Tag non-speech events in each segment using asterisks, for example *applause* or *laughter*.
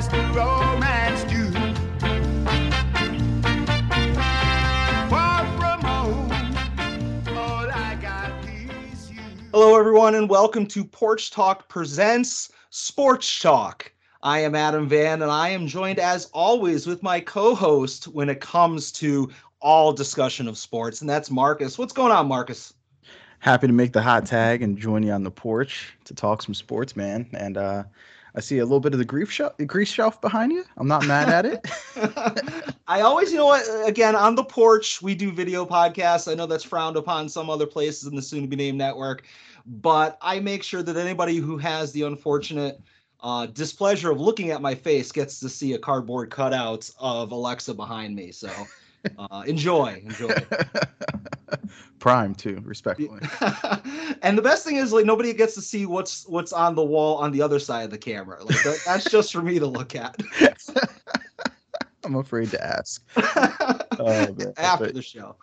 tries to romance you. Home, all I got is you. Hello, everyone, and welcome to Porch Talk Presents Sports Talk. I am Adam Van, and I am joined, as always, with my co host when it comes to all discussion of sports, and that's Marcus. What's going on, Marcus? happy to make the hot tag and join you on the porch to talk some sports, man. And uh, I see a little bit of the grief shelf, grease shelf behind you. I'm not mad at it. *laughs* I always, you know what? Again, on the porch, we do video podcasts. I know that's frowned upon some other places in the soon to be named network, but I make sure that anybody who has the unfortunate uh, displeasure of looking at my face gets to see a cardboard cutout of Alexa behind me. So uh, enjoy, enjoy. *laughs* Prime too, respectfully. *laughs* and the best thing is like nobody gets to see what's what's on the wall on the other side of the camera. Like that, that's *laughs* just for me to look at. I'm afraid to ask. Oh. After But- the show.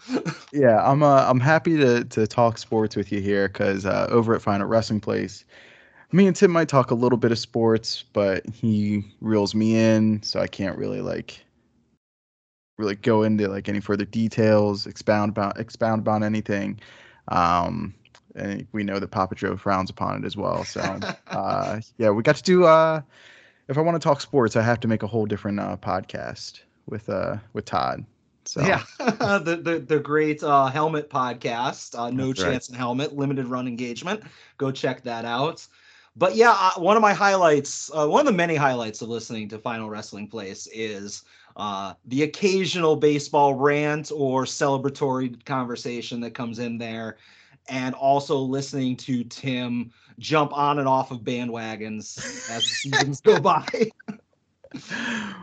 yeah, I'm uh, I'm happy to to talk sports with you here because uh, over at Final Wrestling Place, me and Tim might talk a little bit of sports, but he reels me in, so I can't really like really go into like any further details, expound about expound about anything. Um, and we know that Papa Joe frowns upon it as well. So *laughs* uh, yeah, we got to do. Uh, if I want to talk sports, I have to make a whole different uh, podcast with uh with Todd. So Yeah, *laughs* the, the the great uh, helmet podcast, uh, no That's right. chance in helmet, limited run engagement. Go check that out. But yeah, uh, one of my highlights, uh, one of the many highlights of listening to Final Wrestling Place is uh, the occasional baseball rant or celebratory conversation that comes in there, and also listening to Tim jump on and off of bandwagons as the seasons go by. *laughs*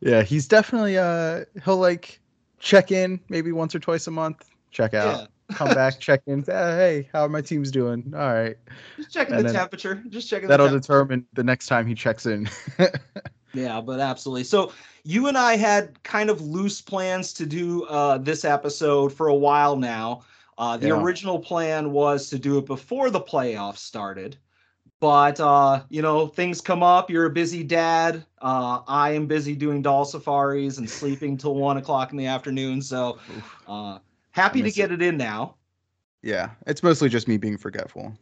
yeah, he's definitely uh he'll like check in maybe once or twice a month, check out, Yeah. *laughs* come back, check in. say, "Uh, hey, how are my teams doing? All right. Just checking And the temperature. Just checking. That'll the determine the next time he checks in. *laughs* Yeah, but absolutely. So you and I had kind of loose plans to do uh, this episode for a while now. Uh, the Yeah. original plan was to do it before the playoffs started, but uh, you know things come up. You're a busy dad. Uh, I am busy doing doll safaris and sleeping till *laughs* one o'clock in the afternoon. So uh, happy to get it in now. yeah, it's mostly just me being forgetful.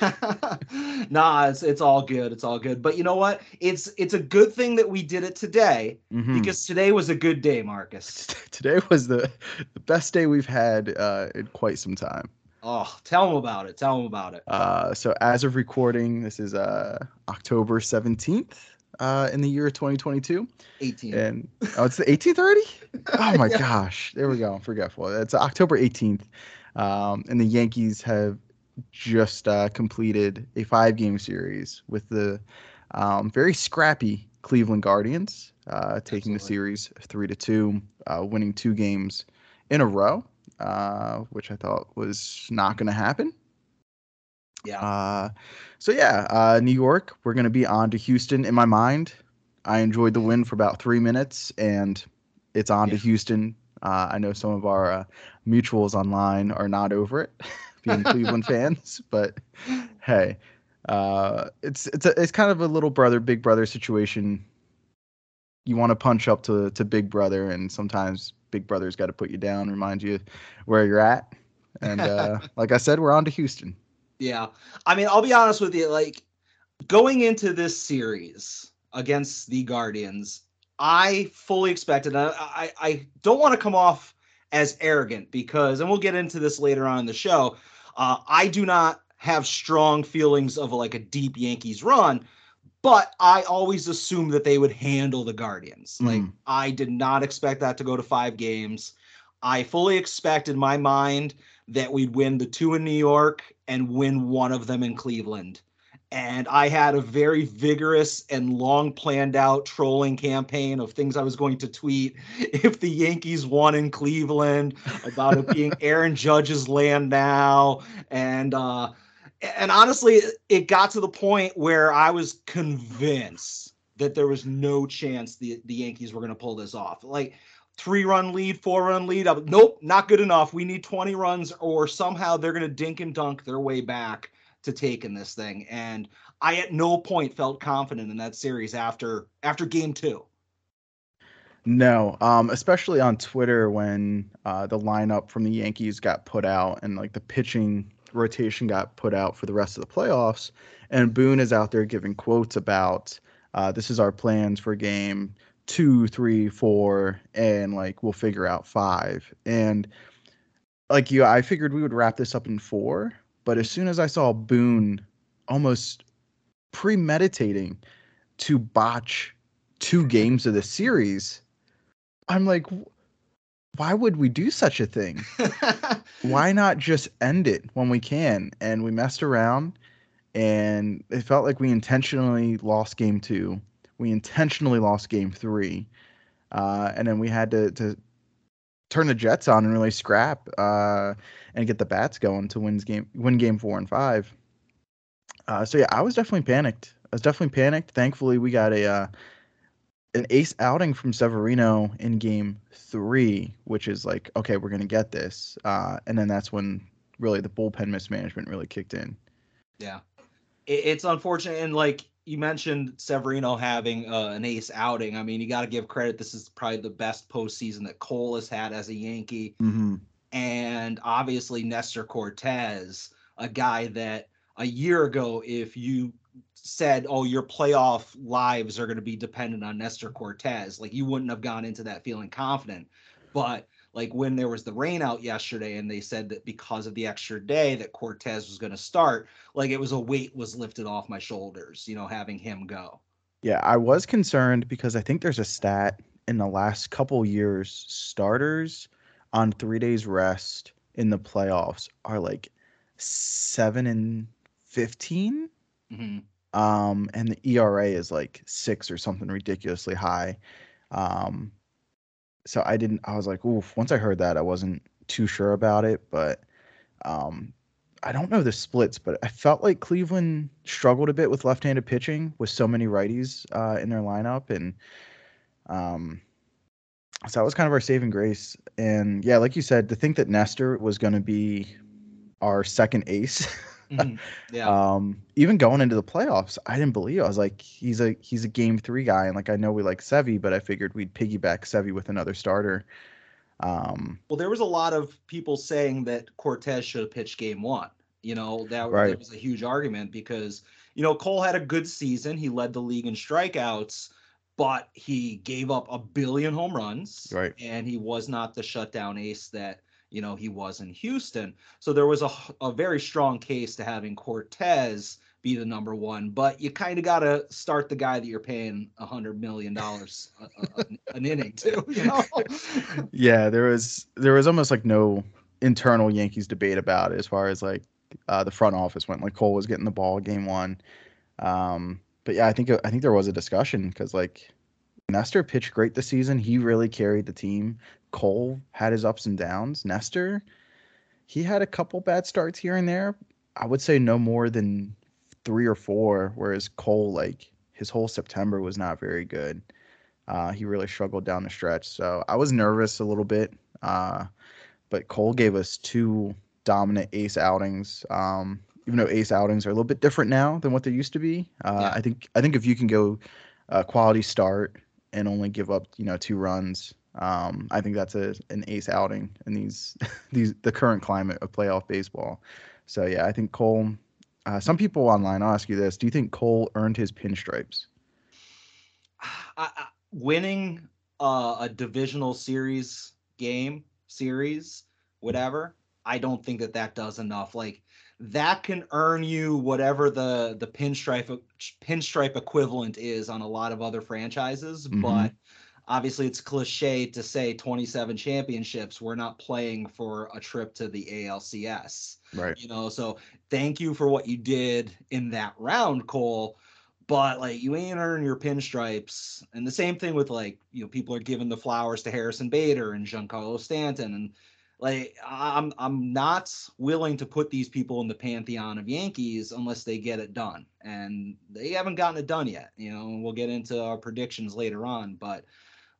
*laughs* nah, it's it's all good. It's all good. But you know what? It's it's a good thing that we did it today Mhm. because today was a good day, Marcus. *laughs* Today was the, the best day we've had uh, in quite some time. Oh, tell them about it. Tell them about it. Uh, so as of recording, this is uh, October 17th uh, in the year 2022. 18. And oh, it's the 18th already? *laughs* Oh my Yeah. gosh. There we go. I'm forgetful. It's October 18th. Um, and the Yankees have just uh, completed a five game series with the um, very scrappy Cleveland Guardians, uh, taking the series three to two, uh, winning two games in a row, uh, which I thought was not going to happen. Yeah. Uh, so yeah, uh, New York. We're gonna be on to Houston. In my mind, I enjoyed the win for about three minutes, and it's on to Houston. Uh, I know some of our uh, mutuals online are not over it, *laughs* being Cleveland fans, *laughs* but hey, uh, it's it's a, it's kind of a little brother big brother situation. You want to punch up to to Big Brother, and sometimes Big Brother's got to put you down, remind you where you're at. And uh, *laughs* like I said, we're on to Houston. Yeah. I mean, I'll be honest with you. Like, going into this series against the Guardians, I fully expected. I, I, I don't want to come off as arrogant because, and we'll get into this later on in the show. Uh, I do not have strong feelings of like a deep Yankees run, but I always assumed that they would handle the Guardians. Like, Mhm. I did not expect that to go to five games. I fully expect in my mind that we'd win the two in New York and win one of them in Cleveland. And I had a very vigorous and long planned out trolling campaign of things I was going to tweet *laughs* if the Yankees won in Cleveland about it being *laughs* Aaron Judge's land now. And uh and honestly, it got to the point where I was convinced that there was no chance the, the Yankees were going to pull this off. Like three run lead, four run lead. Nope, not good enough. We need 20 runs, or somehow they're going to dink and dunk their way back to take in this thing. And I at no point felt confident in that series after after game two. No, um, especially on Twitter when uh, the lineup from the Yankees got put out and like the pitching rotation got put out for the rest of the playoffs, and Boone is out there giving quotes about uh, this is our plans for game two, three, four, and like we'll figure out five. And like you, I figured we would wrap this up in four, but as soon as I saw Boone almost premeditating to botch two games of the series, I'm like, why would we do such a thing? *laughs* why not just end it when we can? And we messed around, and it felt like we intentionally lost game two. We intentionally lost game three, uh, and then we had to to turn the Jets on and really scrap uh, and get the bats going to win game win game four and five. Uh, so yeah, I was definitely panicked. I was definitely panicked. Thankfully, we got a uh, an ace outing from Severino in game three, which is like, okay, we're gonna get this. Uh, and then that's when really the bullpen mismanagement really kicked in. Yeah, it, it's unfortunate, and like you mentioned, Severino having uh, an ace outing. I mean, you got to give credit. This is probably the best postseason that Cole has had as a Yankee, Mm-hmm. and obviously Nestor Cortes, a guy that a year ago, if you said, "Oh, your playoff lives are going to be dependent on Nestor Cortes," like you wouldn't have gone into that feeling confident. But like when there was the rain out yesterday, and they said that because of the extra day that Cortes was going to start, like it was a weight was lifted off my shoulders, you know, having him go. Yeah, I was concerned because I think there's a stat in the last couple years starters on three days rest in the playoffs are like seven and 15 hmm um and the era is like six or something ridiculously high. Um so i didn't i was like oof once i heard that i wasn't too sure about it but um i don't know the splits but i felt like cleveland struggled a bit with left-handed pitching with so many righties uh in their lineup and um so that was kind of our saving grace. And yeah like you said to think that nestor was going to be our second ace *laughs* Mhm. *laughs* Yeah. um even going into the playoffs i didn't believe it. i was like he's a he's a game three guy and like i know we like sevi but i figured we'd piggyback sevi with another starter um Well, there was a lot of people saying that Cortes should have pitched game one. You know, that, Right. that was a huge argument because, you know, Cole had a good season. He led the league in strikeouts, but he gave up a billion home runs. Right. And he was not the shutdown ace that, you know, he was in Houston. So there was a, a very strong case to having Cortes be the number one, but you kind of got to start the guy that you're paying a hundred million dollars an inning to, *laughs* you know? yeah there was there was almost like no internal yankees debate about it as far as like uh the front office went like cole was getting the ball game one um but yeah i think i think there was a discussion because like nestor pitched great this season he really carried the team cole had his ups and downs nestor he had a couple bad starts here and there i would say no more than three or four whereas cole like his whole september was not very good uh, he really struggled down the stretch. So I was nervous a little bit. Uh, but Cole gave us two dominant ace outings. Um, even though ace outings are a little bit different now than what they used to be. Uh, Yeah. I think I think if you can go a quality start and only give up you know two runs, um, I think that's a an ace outing in these *laughs* these the current climate of playoff baseball. So yeah, I think Cole. Uh, some people online, I'll ask you this: Do you think Cole earned his pinstripes? *sighs* I, I, winning uh, a divisional series game, series, whatever, I don't think that that does enough. Like that can earn you whatever the the pinstripe pinstripe equivalent is on a lot of other franchises, Mhm. but obviously it's cliche to say 27 championships. We're not playing for a trip to the ALCS Right. you know so thank you for what you did in that round cole but like you ain't earned your pinstripes and the same thing with like you know people are giving the flowers to harrison bader and giancarlo stanton and like i'm i'm not willing to put these people in the pantheon of yankees unless they get it done and they haven't gotten it done yet you know and we'll get into our predictions later on but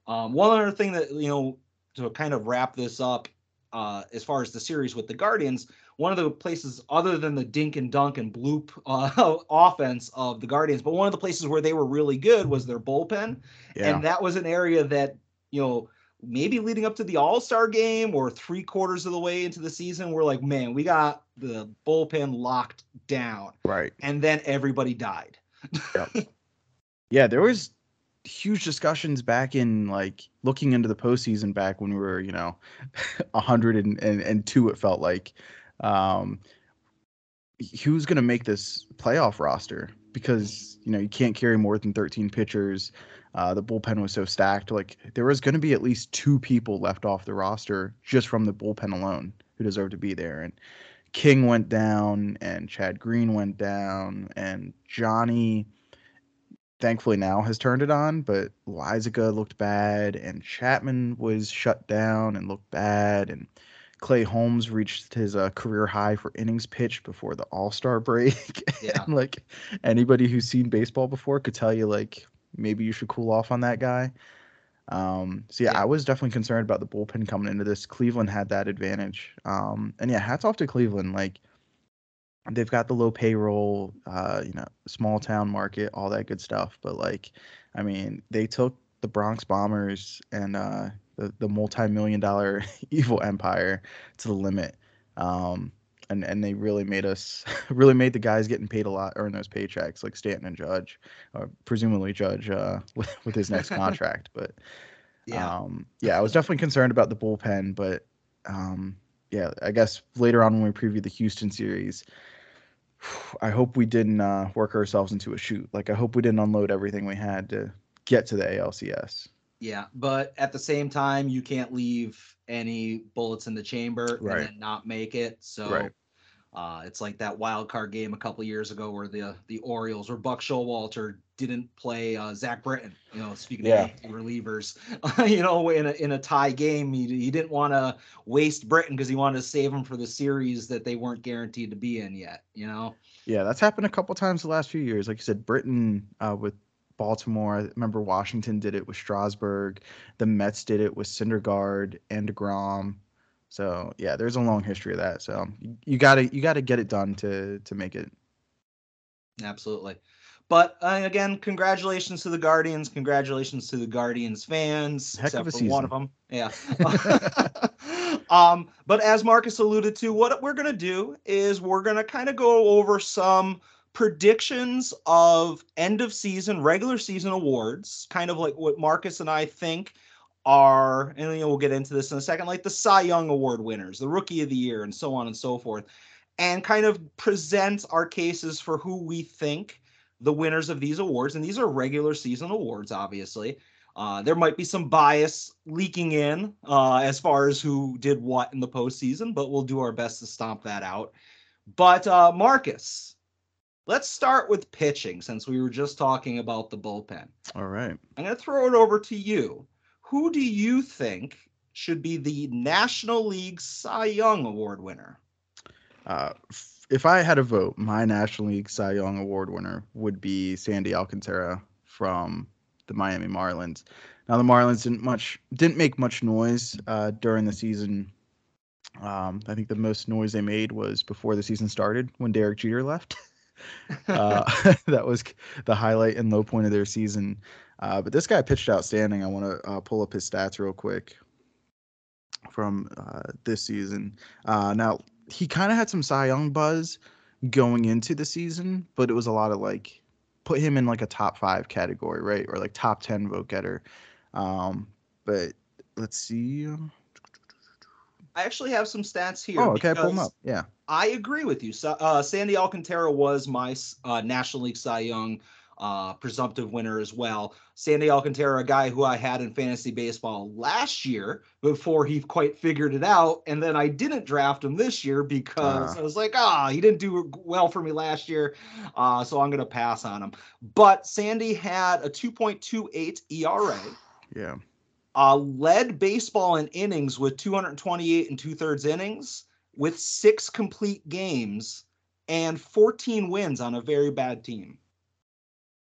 um, one other thing that you know to kind of wrap this up uh, as far as the series with the Guardians, one of the places other than the dink and dunk and bloop uh, *laughs* offense of the Guardians, but one of the places where they were really good was their bullpen, Yeah. and that was an area that you know maybe leading up to the All Star game or three quarters of the way into the season, we're like, man, we got the bullpen locked down, right. and then everybody died. *laughs* Yeah, there was huge discussions back in like looking into the postseason back when we were, you know, *laughs* a hundred and, and, and two it felt like. Um who's gonna make this playoff roster? Because, you know, you can't carry more than 13 pitchers. Uh, the bullpen was so stacked. Like there was gonna be at least two people left off the roster just from the bullpen alone who deserved to be there. And King went down and Chad Green went down and Johnny thankfully now has turned it on, but Loaisiga looked bad and Chapman was shut down and looked bad and Clay Holmes reached his uh, career high for innings pitched before the All-Star break. *laughs* Yeah. and like anybody who's seen baseball before could tell you like maybe you should cool off on that guy. Um, so yeah, Yeah. I was definitely concerned about the bullpen coming into this. Cleveland had that advantage. Um, and yeah, hats off to Cleveland. Like they've got the low payroll, uh, you know, small town market, all that good stuff. But like, I mean, they took the Bronx Bombers and uh, the the multi million dollar *laughs* evil empire to the limit. Um, and and they really made us *laughs* really made the guys getting paid a lot earn those paychecks like Stanton and Judge, or presumably Judge uh, *laughs* with with his next *laughs* contract. But Yeah. um, yeah, I was definitely concerned about the bullpen, but um, yeah, I guess later on when we preview the Houston series, *sighs* I hope we didn't uh, work ourselves into a shoot. Like I hope we didn't unload everything we had to get to the ALCS. Yeah, but at the same time, you can't leave any bullets in the chamber Right. and then not make it. So Right. uh, it's like that wild card game a couple years ago where the the Orioles or Buck Showalter didn't play uh, Zach Britton. You know, speaking Yeah. of relievers, *laughs* you know, in a in a tie game, he, he didn't want to waste Britton because he wanted to save him for the series that they weren't guaranteed to be in yet. You know. Yeah, that's happened a couple times the last few years. Like you said, Britton uh, with Baltimore. I remember Washington did it with Strasburg. The Mets did it with Syndergaard and Degrom. So yeah, there's a long history of that. So you, gotta you gotta get it done to to make it. Absolutely. But uh, again, congratulations to the Guardians. Congratulations to the Guardians fans, Heck except for one of them. Yeah. *laughs* *laughs* um, but as Marcus alluded to, what we're gonna do is we're gonna kind of go over some predictions of end of season, regular season awards, kind of like what Marcus and I think are, and you know, we'll get into this in a second, like the Cy Young Award winners, the Rookie of the Year, and so on and so forth, and kind of present our cases for who we think the winners of these awards, and these are regular season awards, obviously. Uh, there might be some bias leaking in uh, as far as who did what in the postseason, but we'll do our best to stomp that out. But uh, Marcus, let's start with pitching since we were just talking about the bullpen. All right. I'm going to throw it over to you. Who do you think should be the National League Cy Young Award winner? Uh, if I had a vote, my National League Cy Young Award winner would be Sandy Alcantara from the Miami Marlins. Now the Marlins didn't much didn't make much noise uh, during the season. Um, I think the most noise they made was before the season started when Derek Jeter left. *laughs* uh, *laughs* that was the highlight and low point of their season. Uh, but this guy pitched outstanding. I want to uh, pull up his stats real quick from uh, this season. Uh, now he kind of had some Cy Young buzz going into the season, but it was a lot of like put him in like a top five category, right, or like top ten vote getter. Um, but let's see. I actually have some stats here. Oh, okay, pull them up. Yeah. I agree with you. So, uh, Sandy Alcantara was my uh, National League Cy Young uh, presumptive winner as well. Sandy Alcantara, a guy who I had in fantasy baseball last year before he quite figured it out. And then I didn't draft him this year because Ah. I was like, ah, he didn't do well for me last year. Uh, so I'm going to pass on him. But Sandy had a 2.28 ERA Yeah. uh, led baseball in innings with 228 and two thirds innings, with six complete games and 14 wins on a very bad team.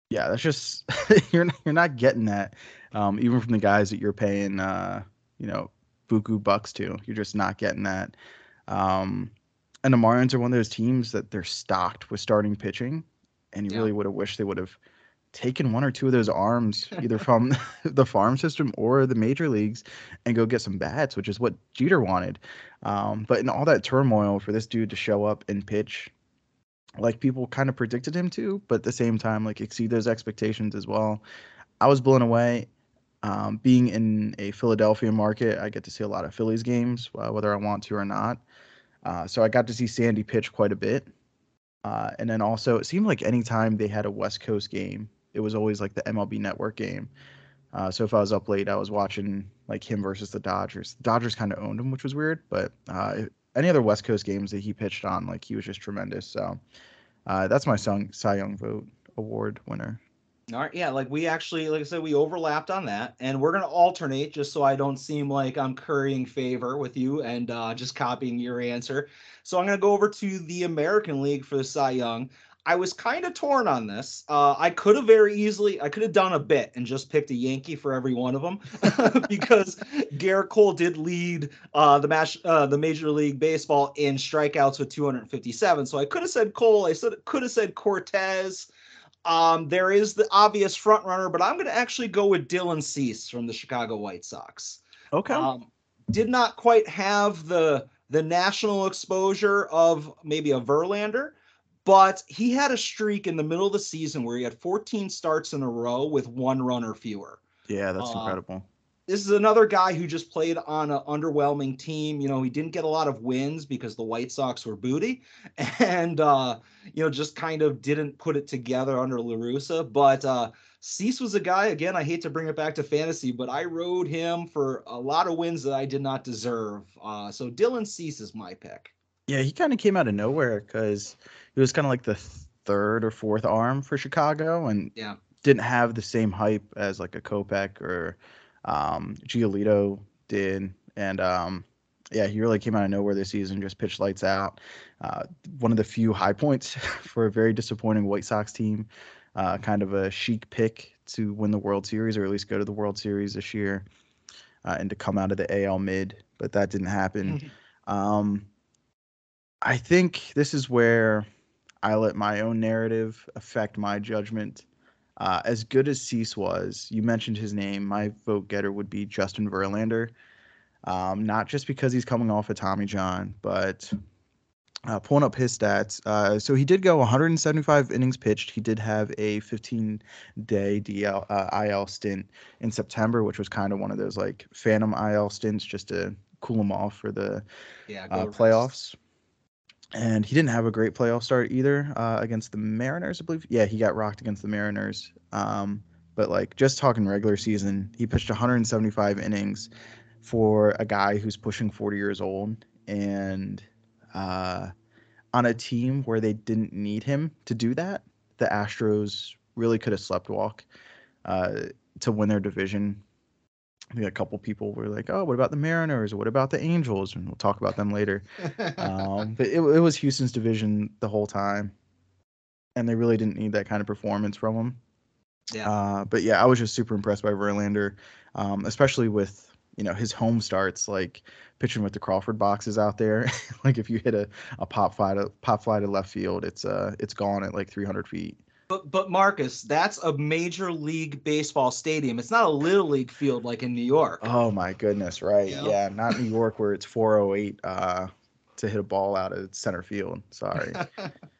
Yeah, that's just *laughs* you're not, you're not getting that, um, even from the guys that you're paying, uh, you know, buku bucks to. You're just not getting that. Um, and the Marlins are one of those teams that they're stocked with starting pitching, and you Yeah. really would have wished they would have taken one or two of those arms *laughs* either from *laughs* the farm system or the major leagues and go get some bats, which is what Jeter wanted. Um, but in all that turmoil for this dude to show up and pitch like people kind of predicted him to, but at the same time, like exceed those expectations as well. I was blown away. Um, being in a Philadelphia market, I get to see a lot of Phillies games, uh, whether I want to or not. Uh, so I got to see Sandy pitch quite a bit. Uh, and then also, it seemed like anytime they had a West Coast game, it was always like the MLB Network game. Uh, so if I was up late, I was watching like him versus the Dodgers. The Dodgers kind of owned him, which was weird. But uh, any other West Coast games that he pitched on, like he was just tremendous. So uh, that's my Cy Cy Young vote award winner. All right, yeah, like we actually, like I said, we overlapped on that, and we're gonna alternate just so I don't seem like I'm currying favor with you and uh, just copying your answer. So I'm gonna go over to the American League for the Cy Young. I was kind of torn on this. Uh, I could have very easily, I could have done a bit and just picked a Yankee for every one of them, *laughs* because Gerrit Cole did lead uh, the match, uh, the Major League Baseball in strikeouts with 257. So I could have said Cole. I said could have said Cortes. Um, there is the obvious front runner, but I'm going to actually go with Dylan Cease from the Chicago White Sox. Okay. Um, did not quite have the the national exposure of maybe a Verlander, but he had a streak in the middle of the season where he had 14 starts in a row with one run or fewer. yeah, that's uh, incredible. This is another guy who just played on an underwhelming team. You know, he didn't get a lot of wins because the White Sox were booty, *laughs* and uh, you know, just kind of didn't put it together under La Russa. But uh, Cease was a guy. Again, I hate to bring it back to fantasy, but I rode him for a lot of wins that I did not deserve. Uh, so Dylan Cease is my pick. Yeah, he kind of came out of nowhere because he was kind of like the third or fourth arm for Chicago, and Yeah. didn't have the same hype as like a Kopech or um, Giolito did, and um, yeah, he really came out of nowhere this season. Just pitched lights out. Uh, one of the few high points *laughs* for a very disappointing White Sox team. Uh, kind of a chic pick to win the World Series, or at least go to the World Series this year, uh, and to come out of the AL mid, but that didn't happen. Um, I think this is where I let my own narrative affect my judgment. Uh, as good as Cease was, you mentioned his name. My vote getter would be Justin Verlander. Um, not just because he's coming off a Tommy John, but uh, pulling up his stats. Uh, so he did go 175 innings pitched. He did have a 15 day DL, uh, IL stint in September, which was kind of one of those like phantom IL stints just to cool him off for the Yeah, uh, rest. And he didn't have a great playoff start either uh, against the Mariners, I believe. Yeah, he got rocked against the Mariners. Um, but like just talking regular season, he pitched 175 innings for a guy who's pushing 40 years old and uh, on a team where they didn't need him to do that. The Astros really could have slept walk uh, to win their division. I think a couple people were like, "Oh, what about the Mariners? What about the Angels?" And we'll talk about them later. Um, but it, it was Houston's division the whole time, and they really didn't need that kind of performance from them. yeah. Uh, but yeah, I was just super impressed by Verlander, um, especially with you know his home starts, like pitching with the Crawford boxes out there. *laughs* like if you hit a, a pop fly to pop fly to left field, it's uh it's gone at like 300 feet. But but Marcus, that's a major league baseball stadium. It's not a little league field like in New York. Oh my goodness, right? Yeah. Yeah, not New York where it's 408 uh, to hit a ball out of center field. Sorry.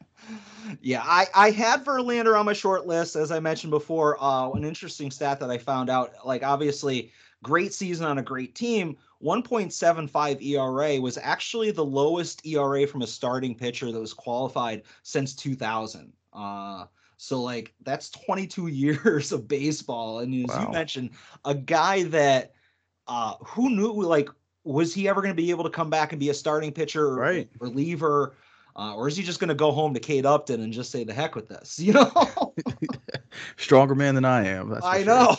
*laughs* yeah, I, I had Verlander on my short list, as I mentioned before. Uh, an interesting stat that I found out, like obviously, great season on a great team. 1.75 ERA was actually the lowest ERA from a starting pitcher that was qualified since 2000. Uh, so like that's 22 *laughs* years of baseball, and as you mentioned, a guy that uh, who knew like was he ever going to be able to come back and be a starting pitcher or Right. reliever? Uh, or is he just going to go home to Kate Upton and just say the heck with this? *laughs* You know, *laughs* Stronger man than I am. I sure. know.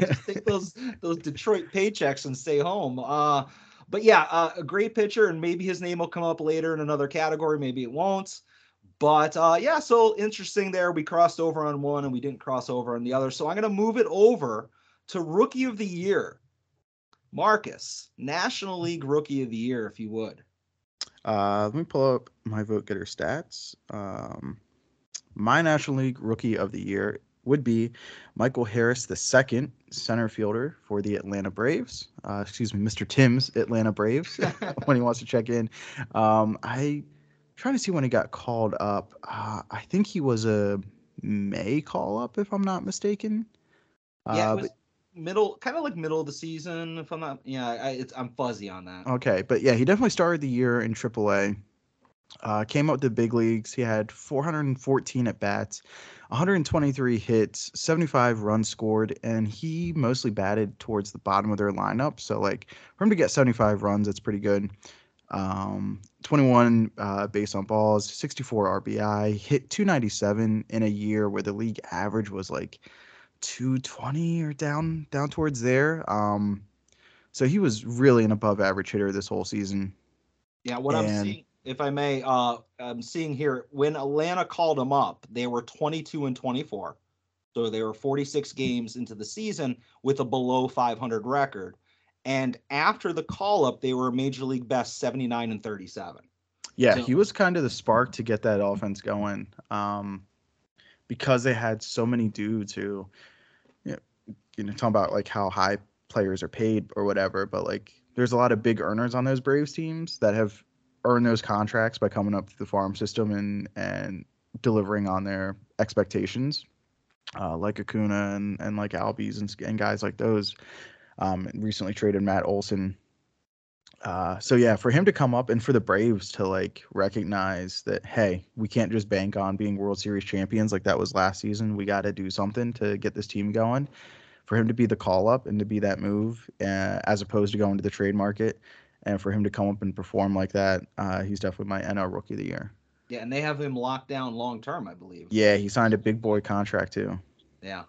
just take those those Detroit paychecks and stay home. Uh, but yeah, uh, a great pitcher, and maybe his name will come up later in another category. Maybe it won't. But uh, yeah, so interesting there. We crossed over on one and we didn't cross over on the other. So I'm going to move it over to Rookie of the Year. Marcus, National League Rookie of the Year, if you would. Uh, let me pull up my vote getter stats. Um, my National League Rookie of the Year would be Michael Harris the second center fielder for the Atlanta Braves. Uh, excuse me, Mr. Tim's Atlanta Braves *laughs* *laughs* when he wants to check in. Um, I trying to see when he got called up. Uh, I think he was a May call up, if I'm not mistaken. Yeah, Uh, it was middle, kind of like middle of the season. If I'm not, yeah, I, it's, I'm fuzzy on that. Okay, but yeah, he definitely started the year in AAA. Uh, came up to big leagues. He had 414 at bats, 123 hits, 75 runs scored, and he mostly batted towards the bottom of their lineup. So like for him to get 75 runs, that's pretty good. Um, 21 uh, base on balls, 64 RBI, hit 297 in a year where the league average was like 220 or down down towards there. Um, so he was really an above average hitter this whole season. Yeah, what I'm seeing, if I may, uh, I'm seeing here when Atlanta called him up, they were 22 and 24. So they were 46 games into the season with a below 500 record. And after the call up, they were major league best 79 and 37. Yeah, So- he was kind of the spark to get that offense going. Um, because they had so many dudes who, you know, you know, talking about like how high players are paid or whatever, but like there's a lot of big earners on those Braves teams that have earned those contracts by coming up through the farm system and and delivering on their expectations, uh, like Acuna and and like Albies and, and guys like those. Um, and recently traded Matt Olson uh, so yeah, for him to come up and for the Braves to like recognize that, hey, we can't just bank on being World Series champions like that was last season. We got to do something to get this team going. For him to be the call up and to be that move, uh, as opposed to going to the trade market, and for him to come up and perform like that, uh, he's definitely my NL Rookie of the Year. Yeah, and they have him locked down long term, I believe. Yeah, he signed a big boy contract too. Yeah.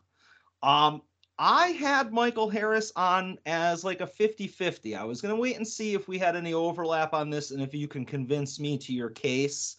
Um, I had Michael Harris on as like a 50-50. I was gonna wait and see if we had any overlap on this and if you can convince me to your case.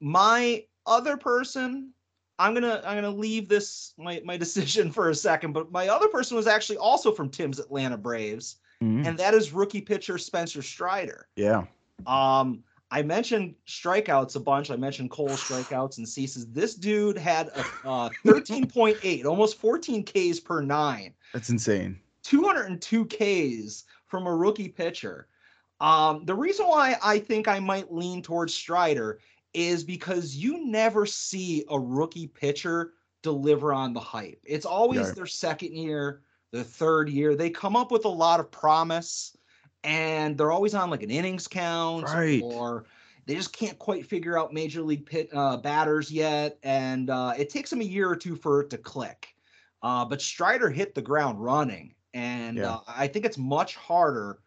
My other person, I'm gonna I'm gonna leave this my, my *laughs* decision for a second, but my other person was actually also from Tim's Atlanta Braves, Mhm. and that is rookie pitcher Spencer Strider. Yeah, Um, I mentioned strikeouts a bunch. I mentioned Cole strikeouts and Cease's. This dude had a uh, *laughs* 13.8, almost 14 Ks per nine, that's insane. 202 Ks from a rookie pitcher. Um, the reason why I think I might lean towards Strider is because you never see a rookie pitcher deliver on the hype. It's always Right. their second year, their third year. They come up with a lot of promise and they're always on like an innings count Right. or they just can't quite figure out major league pit uh, batters yet and uh, it takes them a year or two for it to click uh, but strider hit the ground running and Yeah. uh, i think it's much harder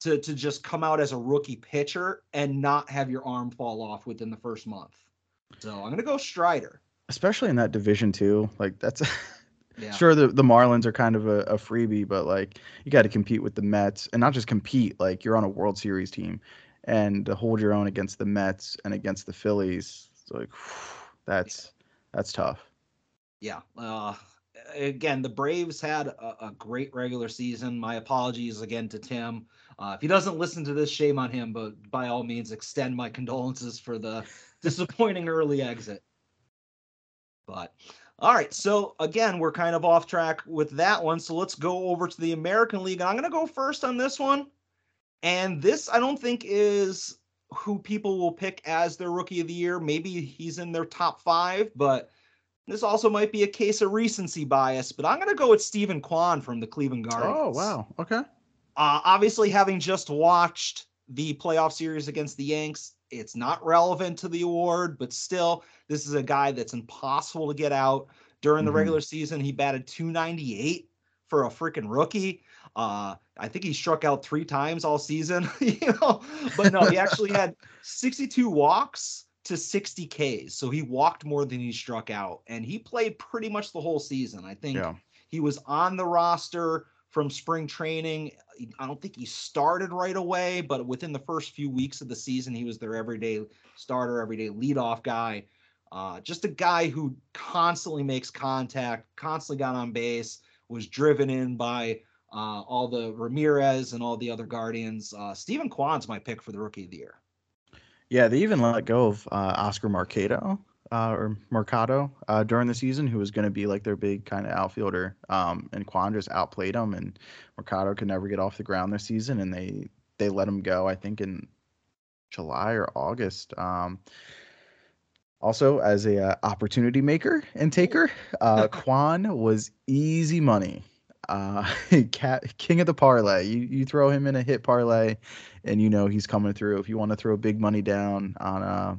to, to just come out as a rookie pitcher and not have your arm fall off within the first month so i'm going to go strider Especially in that division too. Like that's *laughs* yeah Sure, the, the Marlins are kind of a, a freebie, but like you got to compete with the Mets and not just compete, like you're on a World Series team and to hold your own against the Mets and against the Phillies. Like *sighs* that's that's tough. yeah uh again the braves had a, a great regular season my apologies again to tim uh, if he doesn't listen to this shame on him but by all means extend my condolences for the disappointing early exit but all right so again we're kind of off track with that one so let's go over to the american league and i'm going to go first on this one and this i don't think is who people will pick as their rookie of the year maybe he's in their top five but this also might be a case of recency bias, but I'm going to go with Steven Kwan from the Cleveland Guardians. Oh wow, okay. Uh, obviously, having just watched the playoff series against the Yanks, it's not relevant to the award, but still, this is a guy that's impossible to get out. During the Mhm. regular season, he batted 298 for a freaking rookie. Uh, I think he struck out three times all season, *laughs* you know, but no, he *laughs* actually had 62 walks to 60 Ks. So he walked more than he struck out, and he played pretty much the whole season. I think Yeah. he was on the roster from spring training. I don't think he started right away, but within the first few weeks of the season, he was their everyday starter, everyday leadoff guy. Uh, just a guy who constantly makes contact, constantly got on base, was driven in by uh, all the Ramirez and all the other Guardians. Uh, Steven Kwan's my pick for the rookie of the year. Yeah, they even let go of uh, Oscar Mercado uh, or Mercado uh, during the season, who was going to be like their big kind of outfielder. Um, and Kwan just outplayed him, and Mercado could never get off the ground this season, and they they let him go. I think in July or August. Um, also, as a uh, opportunity maker and taker, uh, *laughs* Kwan was easy money. Uh, *laughs* cat, king of the parlay. You you throw him in a hit parlay, and you know he's coming through. If you want to throw big money down on a, a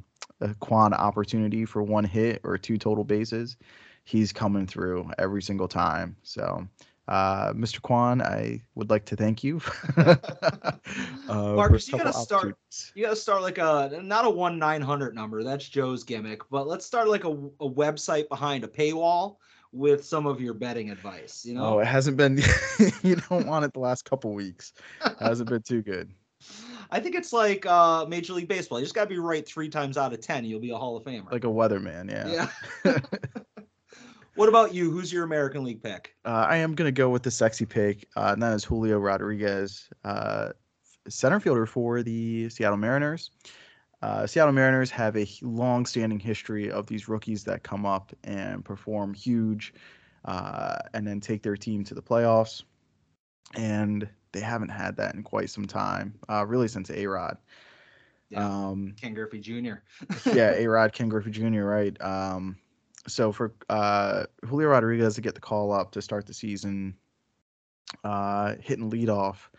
Kwan opportunity for one hit or two total bases, he's coming through every single time. So uh, Mr. Kwan, I would like to thank you. *laughs* uh, Marcus, you gotta start- You got to start like a not a one nine hundred number. That's Joe's gimmick. But let's start like a, a website behind a paywall with some of your betting advice. You know, Oh, it hasn't been. *laughs* you don't want it the last couple weeks. It hasn't been too good. *laughs* I think it's like uh, Major League Baseball. You just got to be right three times out of ten. You'll be a Hall of Famer. Like a weatherman, yeah. yeah. *laughs* *laughs* what about you? Who's your American League pick? Uh, I am gonna go with the sexy pick, uh, and that is Julio Rodriguez, uh, center fielder for the Seattle Mariners. Uh, Seattle Mariners have a long-standing history of these rookies that come up and perform huge, uh, and then take their team to the playoffs. And they haven't had that in quite some time, uh, really since A Rod. Yeah. Um, Ken Griffey Jr. *laughs* yeah, A Rod, Ken Griffey Jr., right? Um, so for uh, Julio Rodriguez to get the call up to start the season, uh, hitting leadoff,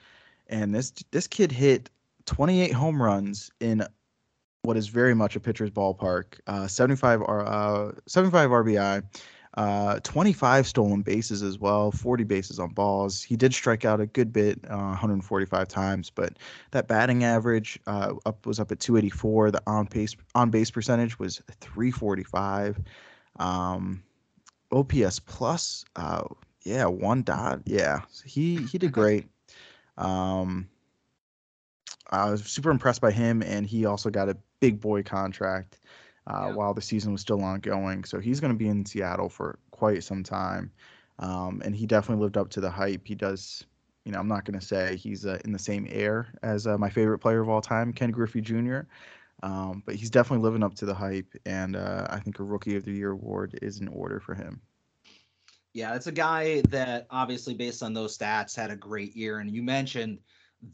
and this this kid hit 28 home runs in what is very much a pitcher's ballpark. Uh, 75 R, uh, 75 RBI. Uh, 25 stolen bases as well, 40 bases on balls. He did strike out a good bit, uh, 145 times, but that batting average uh, up was up at 284. The on pace on base percentage was 345. Um, OPS plus, uh, yeah, one dot. Yeah, he he did great. Um, I was super impressed by him, and he also got a big boy contract uh, Yeah. while the season was still ongoing. So he's going to be in Seattle for quite some time. Um, and he definitely lived up to the hype. He does, you know, I'm not going to say he's uh, in the same air as uh, my favorite player of all time, Ken Griffey Jr., um, but he's definitely living up to the hype. And uh, I think a Rookie of the Year award is in order for him. Yeah, it's a guy that obviously, based on those stats, had a great year. And you mentioned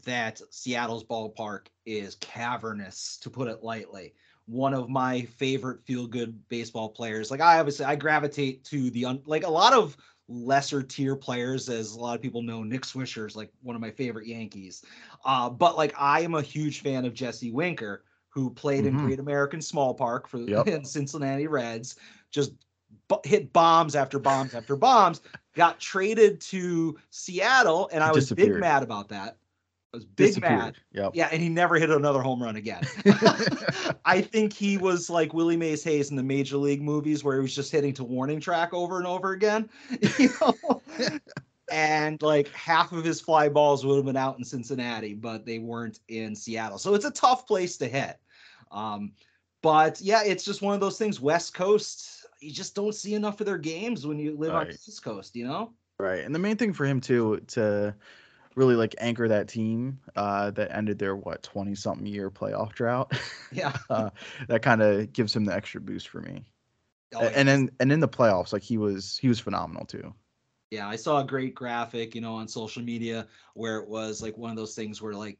that Seattle's ballpark is cavernous, to put it lightly. One of my favorite feel-good baseball players. Like I obviously I gravitate to the un- like a lot of lesser tier players, as a lot of people know. Nick Swisher is like one of my favorite Yankees. Uh, but like I am a huge fan of Jesse Winker, who played in Mhm. Great American Small Park for Yep. *laughs* the Cincinnati Reds. Just bu- hit bombs after bombs after bombs. Got traded to Seattle, and I was big mad about that. Was big mad. Disappeared. Yep. Yeah, and he never hit another home run again. *laughs* *laughs* I think he was like Willie Mays Hayes in the Major League movies, where he was just hitting to warning track over and over again. *laughs* You know? and like half of his fly balls would have been out in Cincinnati, but they weren't in Seattle. So it's a tough place to hit. Um, but yeah, it's just one of those things. West Coast, you just don't see enough of their games when you live on the East Coast, you know? Right. And the main thing for him too to really like anchor that team uh, that ended their what 20 something year playoff drought. *laughs* Yeah. uh, that kind of gives him the extra boost for me. Oh, and then and in the playoffs like he was he was phenomenal too. Yeah, I saw a great graphic, you know, on social media where it was like one of those things where like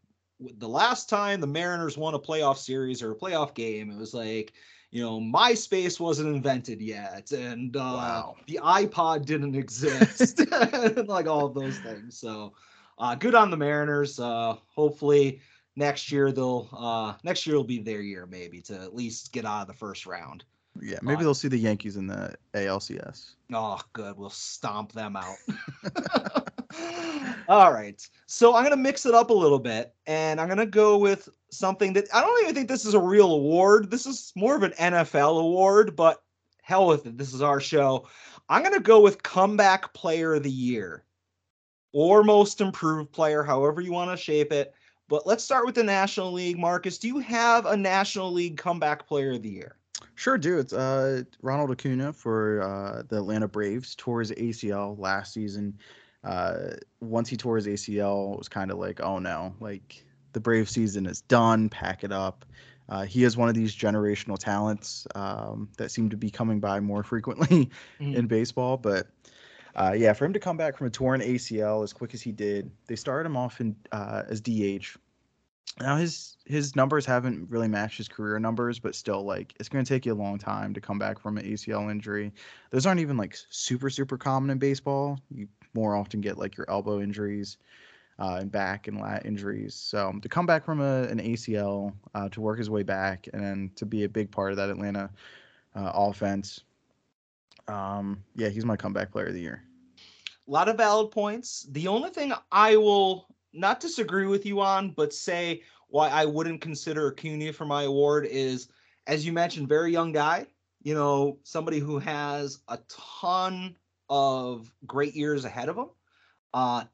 the last time the Mariners won a playoff series or a playoff game, it was like, you know, MySpace wasn't invented yet and uh Wow. the iPod didn't *laughs* exist *laughs* and like all of those things. So, uh good on the Mariners. Uh hopefully next year they'll uh next year will be their year maybe to at least get out of the first round. Yeah, maybe Uh, they'll see the Yankees in the ALCS. Oh, good. We'll stomp them out. *laughs* *laughs* All right. So I'm going to mix it up a little bit and I'm going to go with something that I don't even think this is a real award. This is more of an NFL award, but hell with it. This is our show. I'm going to go with comeback player of the year or most improved player, however you want to shape it. But let's start with the National League. Marcus, do you have a National League comeback player of the year? Sure do. It's uh Ronald Acuna for uh the Atlanta Braves tore his ACL last season. Uh once he tore his ACL, it was kind of like, oh no, like the Brave season is done, pack it up. Uh, he is one of these generational talents um, that seem to be coming by more *laughs* frequently Mhm. in baseball. But uh, yeah, for him to come back from a torn ACL as quick as he did, they started him off in uh, as DH. Now his his numbers haven't really matched his career numbers, but still, like it's going to take you a long time to come back from an ACL injury. Those aren't even like super super common in baseball. You more often get like your elbow injuries uh, and back and lat injuries. So to come back from a, an ACL, uh, to work his way back, and to be a big part of that Atlanta uh, offense, um, yeah, he's my comeback player of the year. A lot of valid points. The only thing I will not disagree with you on, but say why I wouldn't consider Acuna for my award is, as you mentioned, very young guy. You know, somebody who has a ton of great years ahead of him. Uh,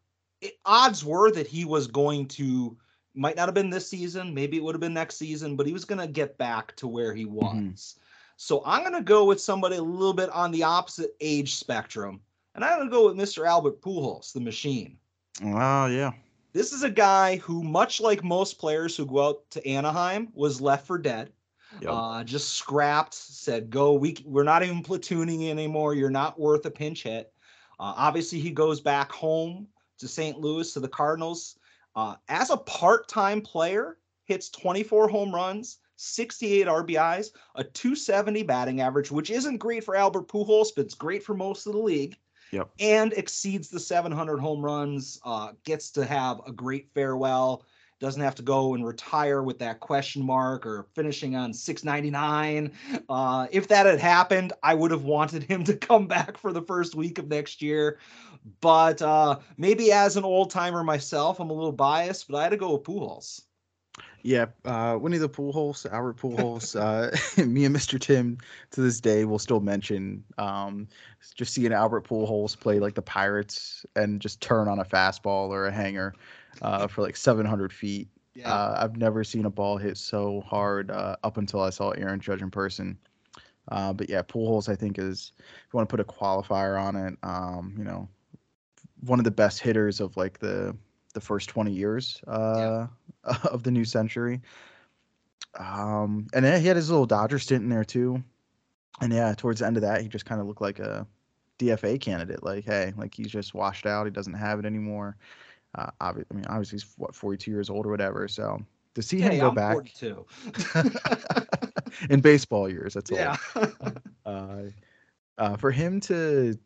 it, odds were that he was going to, might not have been this season, maybe it would have been next season, but he was going to get back to where he was. Mhm. So I'm going to go with somebody a little bit on the opposite age spectrum. And I'm going to go with Mr. Albert Pujols, the machine. Oh yeah, This is a guy who, much like most players who go out to Anaheim, was left for dead. Yep. Uh, just scrapped, said, "Go. We we're not even platooning anymore. You're not worth a pinch hit." Uh, obviously, he goes back home to St. Louis to the Cardinals. Uh, as a part-time player, hits 24 home runs, 68 RBIs, a 270 batting average, which isn't great for Albert Pujols, but it's great for most of the league Yep. and exceeds the 700 home runs. Uh, gets to have a great farewell. Doesn't have to go and retire with that question mark or finishing on 699. Uh, if that had happened, I would have wanted him to come *laughs* back for the first week of next year. But uh, maybe as an old timer myself, I'm a little biased, but I had to go with Pujols. Yeah, uh, Winnie the Poolholes, Albert Poolholes, uh, *laughs* me and Mr. Tim to this day will still mention um, just seeing Albert Poolholes play like the Pirates and just turn on a fastball or a hanger uh, for like 700 feet. Uh, I've never seen a ball hit so hard uh, up until I saw Aaron Judge in person. Uh, but yeah, Poolholes I think is if you want to put a qualifier on it, um, you know, one of the best hitters of like the the first 20 years uh, *laughs* of the new century. Um, and then he had his little Dodger stint in there too. And yeah, towards the end of that, he just kind of looked like a DFA candidate. Like, hey, like he's just washed out. He doesn't have it anymore. Uh, obvi- I mean, obviously he's what 42 years old or whatever. So to see him go I'm back 42. *laughs* in baseball years, that's all. yeah. Uh, uh, for him to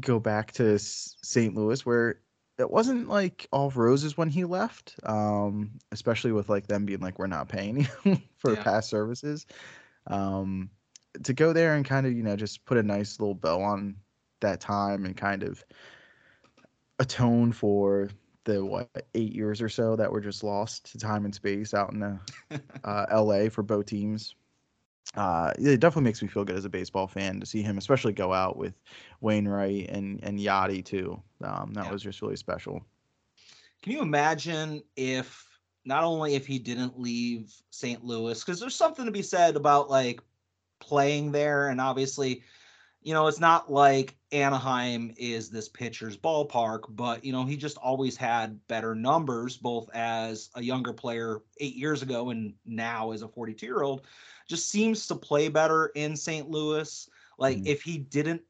go back to St. Louis, where it wasn't like all roses when he left, um, especially with like them being like, we're not paying you *laughs* for Yeah. past services. Um, to go there and kind of, you know, just put a nice little bow on that time and kind of atone for the what eight years or so that were just lost to time and space out in *laughs* uh, uh, LA for both teams uh, it definitely makes me feel good as a baseball fan to see him, especially go out with Wainwright and and Yadi too. Um, that Yeah. was just really special. Can you imagine if not only if he didn't leave St. Louis, because there's something to be said about like playing there, and obviously, you know, it's not like Anaheim is this pitcher's ballpark, but you know, he just always had better numbers, both as a younger player eight years ago and now as a 42 year old. Just seems to play better in St. Louis. Like Mhm. if he didn't,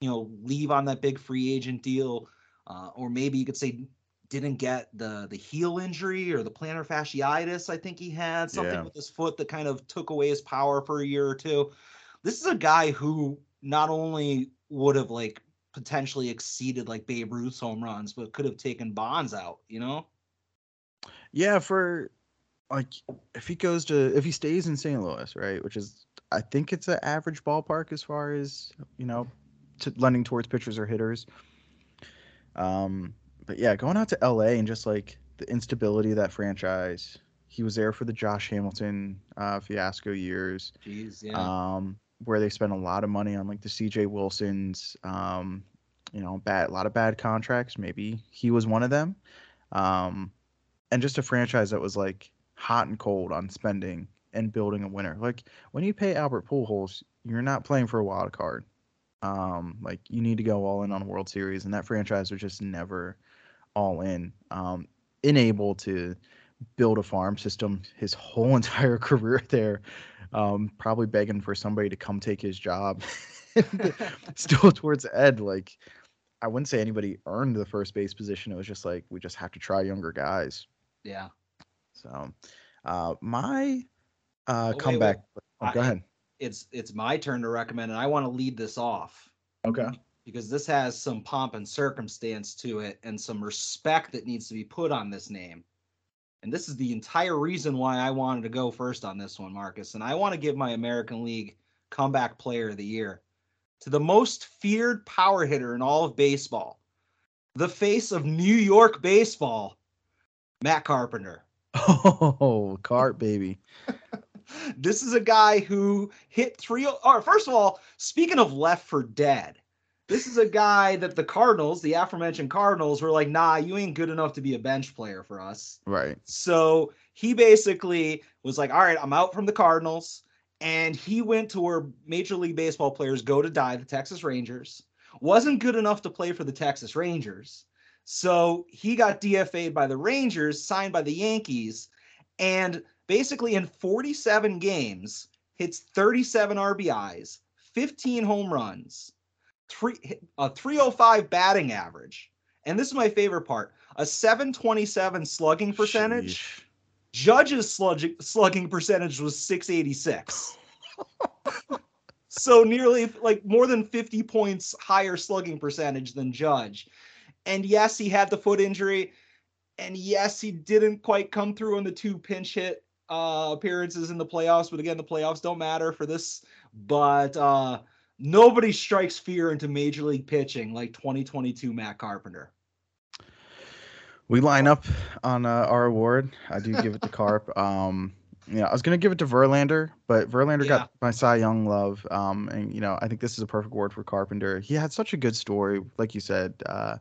you know, leave on that big free agent deal, uh, or maybe you could say didn't get the the heel injury or the plantar fasciitis I think he had something Yeah. with his foot that kind of took away his power for a year or two. This is a guy who not only would have like potentially exceeded like Babe Ruth's home runs, but could have taken Bonds out, you know? Yeah, for like if he goes to if he stays in St. Louis, right, which is I think it's an average ballpark as far as you know, to lending towards pitchers or hitters. Um, but yeah, going out to LA and just like the instability of that franchise. He was there for the Josh Hamilton uh, fiasco years. Jeez, yeah. um, where they spent a lot of money on like the CJ Wilsons, um, you know, bad a lot of bad contracts. Maybe he was one of them, um, and just a franchise that was like hot and cold on spending and building a winner. Like when you pay Albert Pujols, you're not playing for a wild card. Um, like you need to go all in on World Series, and that franchise was just never all in. Um, unable to build a farm system his whole *laughs* entire career there, um, probably begging for somebody to come take his job. *laughs* Still towards Ed, like I wouldn't say anybody earned the first base position. It was just like we just have to try younger guys. Yeah. So, uh, my uh, Oh, wait, comeback. wait. Oh, go I- ahead. It's it's my turn to recommend, and I want to lead this off Okay. because this has some pomp and circumstance to it and some respect that needs to be put on this name. And this is the entire reason why I wanted to go first on this one, Marcus. And I want to give my American League comeback player of the year to the most feared power hitter in all of baseball, the face of New York baseball, Matt Carpenter. Oh, cart baby. *laughs* this is a guy who hit three. Or first of all, speaking of left for dead, this is a guy that the Cardinals, the aforementioned Cardinals, were like, nah, you ain't good enough to be a bench player for us. Right. So he basically was like, all right, I'm out from the Cardinals. And he went to where Major League Baseball players go to die, the Texas Rangers. Wasn't good enough to play for the Texas Rangers. So he got DFA'd by the Rangers, signed by the Yankees, and basically in 47 games, hits 37 RBIs, 15 home runs, three, a 305 batting average. And this is my favorite part a 727 slugging percentage. Sheesh. Judge's slugging, slugging percentage was 686. *laughs* so nearly like more than 50 points higher slugging percentage than Judge. And yes, he had the foot injury. And yes, he didn't quite come through on the two pinch hit uh, appearances in the playoffs. But again, the playoffs don't matter for this. But uh, nobody strikes fear into major league pitching like 2022 Matt Carpenter. We line up on uh, our award. I do give it to Carp. *laughs* Um, yeah, I was gonna give it to Verlander, but Verlander Yeah. got my Cy Young love. Um, and you know, I think this is a perfect award for Carpenter. He had such a good story, like you said, uh,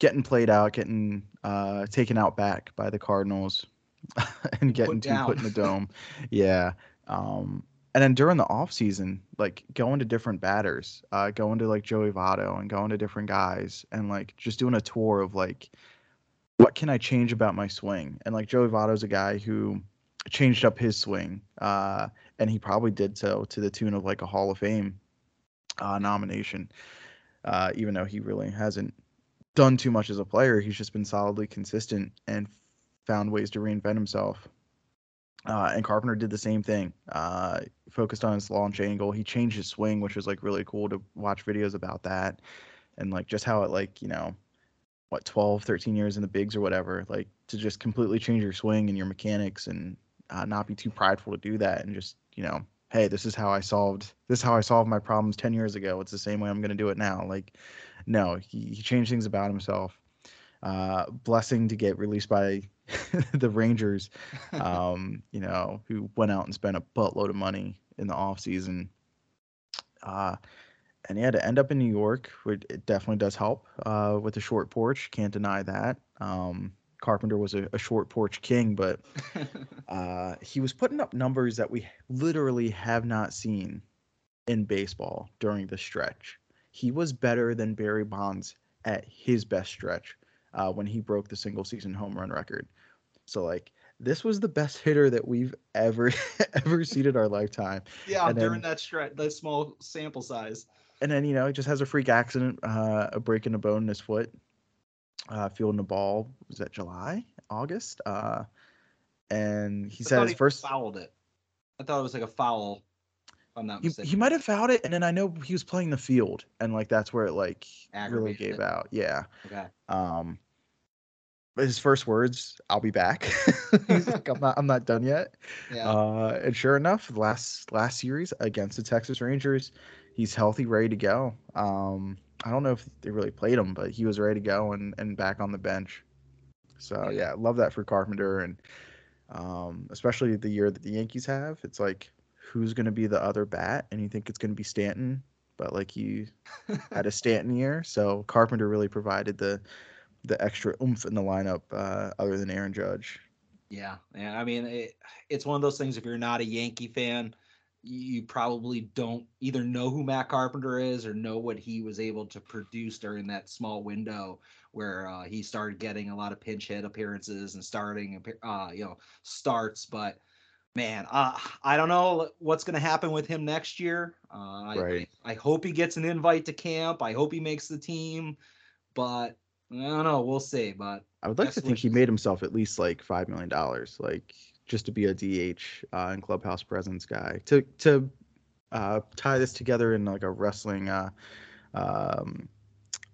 getting played out, getting uh, taken out back by the Cardinals, *laughs* and getting to down. put in the dome. *laughs* Yeah. Um, and then during the off season, like going to different batters, uh, going to like Joey Votto and going to different guys, and like just doing a tour of like, what can I change about my swing? And like Joey Votto's a guy who changed up his swing, uh, and he probably did so to the tune of like a Hall of Fame uh, nomination. Uh, even though he really hasn't done too much as a player, he's just been solidly consistent and found ways to reinvent himself. Uh, and Carpenter did the same thing. Uh, focused on his launch angle. He changed his swing, which was like really cool to watch videos about that. And like just how it like, you know, what 12, 13 years in the bigs or whatever, like to just completely change your swing and your mechanics and uh, not be too prideful to do that and just, you know, hey, this is how I solved this is how I solved my problems 10 years ago. It's the same way I'm going to do it now. Like no, he, he changed things about himself. Uh, blessing to get released by *laughs* the Rangers um, *laughs* you know, who went out and spent a buttload of money in the off season. Uh, and yeah, to end up in New York, it definitely does help uh, with the short porch. Can't deny that. Um, Carpenter was a, a short porch king, but *laughs* uh, he was putting up numbers that we literally have not seen in baseball during the stretch. He was better than Barry Bonds at his best stretch uh, when he broke the single season home run record. So like this was the best hitter that we've ever *laughs* ever seen in our lifetime. yeah, And during then- that stretch, that small sample size. And then you know he just has a freak accident, uh, a break in a bone in his foot, uh, fielding the ball. Was that July, August? Uh, and he I said his he first. fouled it. I thought it was like a foul. If I'm not He, mistaken. he might have fouled it, and then I know he was playing the field, and like that's where it like really gave it. out. Yeah. okay. Um, but his first words, "I'll be back." *laughs* He's like, "I'm not, I'm not done yet." Yeah. Uh, and sure enough, last last series against the Texas Rangers, he's healthy, ready to go. Um, I don't know if they really played him, but he was ready to go and, and back on the bench. So Yeah. love that for Carpenter, and um, especially the year that the Yankees have. It's like who's going to be the other bat, and you think it's going to be Stanton, but like you *laughs* had a Stanton year, so Carpenter really provided the the extra oomph in the lineup, uh, other than Aaron Judge. Yeah, yeah. I mean, it, it's one of those things. If you're not a Yankee fan, you probably don't either know who Matt Carpenter is or know what he was able to produce during that small window where uh, he started getting a lot of pinch hit appearances and starting, uh, you know, starts. But man, uh, I don't know what's going to happen with him next year. Uh, Right. I, I hope he gets an invite to camp. I hope he makes the team, but I don't know. We'll see. But I would like to think he made himself at least like five million dollars, like just to be a DH uh, and clubhouse presence guy. To to uh, tie this together in like a wrestling, uh, um,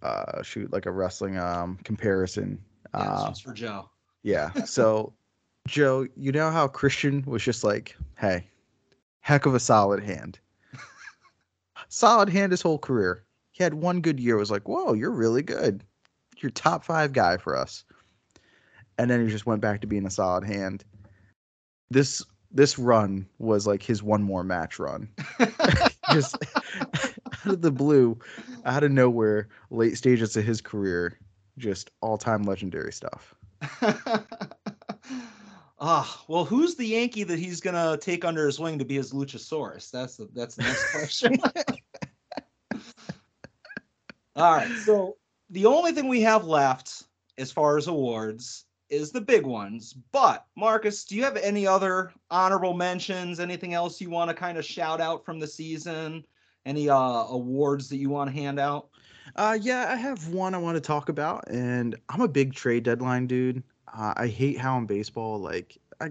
uh, shoot, like a wrestling um, comparison. yeah, Uh, for Joe. yeah. So, *laughs* Joe, you know how Christian was just like, hey, heck of a solid hand. *laughs* solid hand his whole career. He had one good year. Was like, whoa, you're really good. You're top five guy for us. And then he just went back to being a solid hand. This this run was like his one more match run. *laughs* *laughs* just out of the blue, out of nowhere, late stages of his career, just all time legendary stuff. *laughs* Ah, well, who's the Yankee that he's gonna take under his wing to be his Luchasaurus? That's the that's the next question. All right, so the only thing we have left as far as awards is the big ones. But Marcus, do you have any other honorable mentions? Anything else you want to kind of shout out from the season? Any uh awards that you want to hand out? Uh, yeah, I have one I want to talk about, and I'm a big trade deadline dude. Uh, I hate how in baseball, like, I,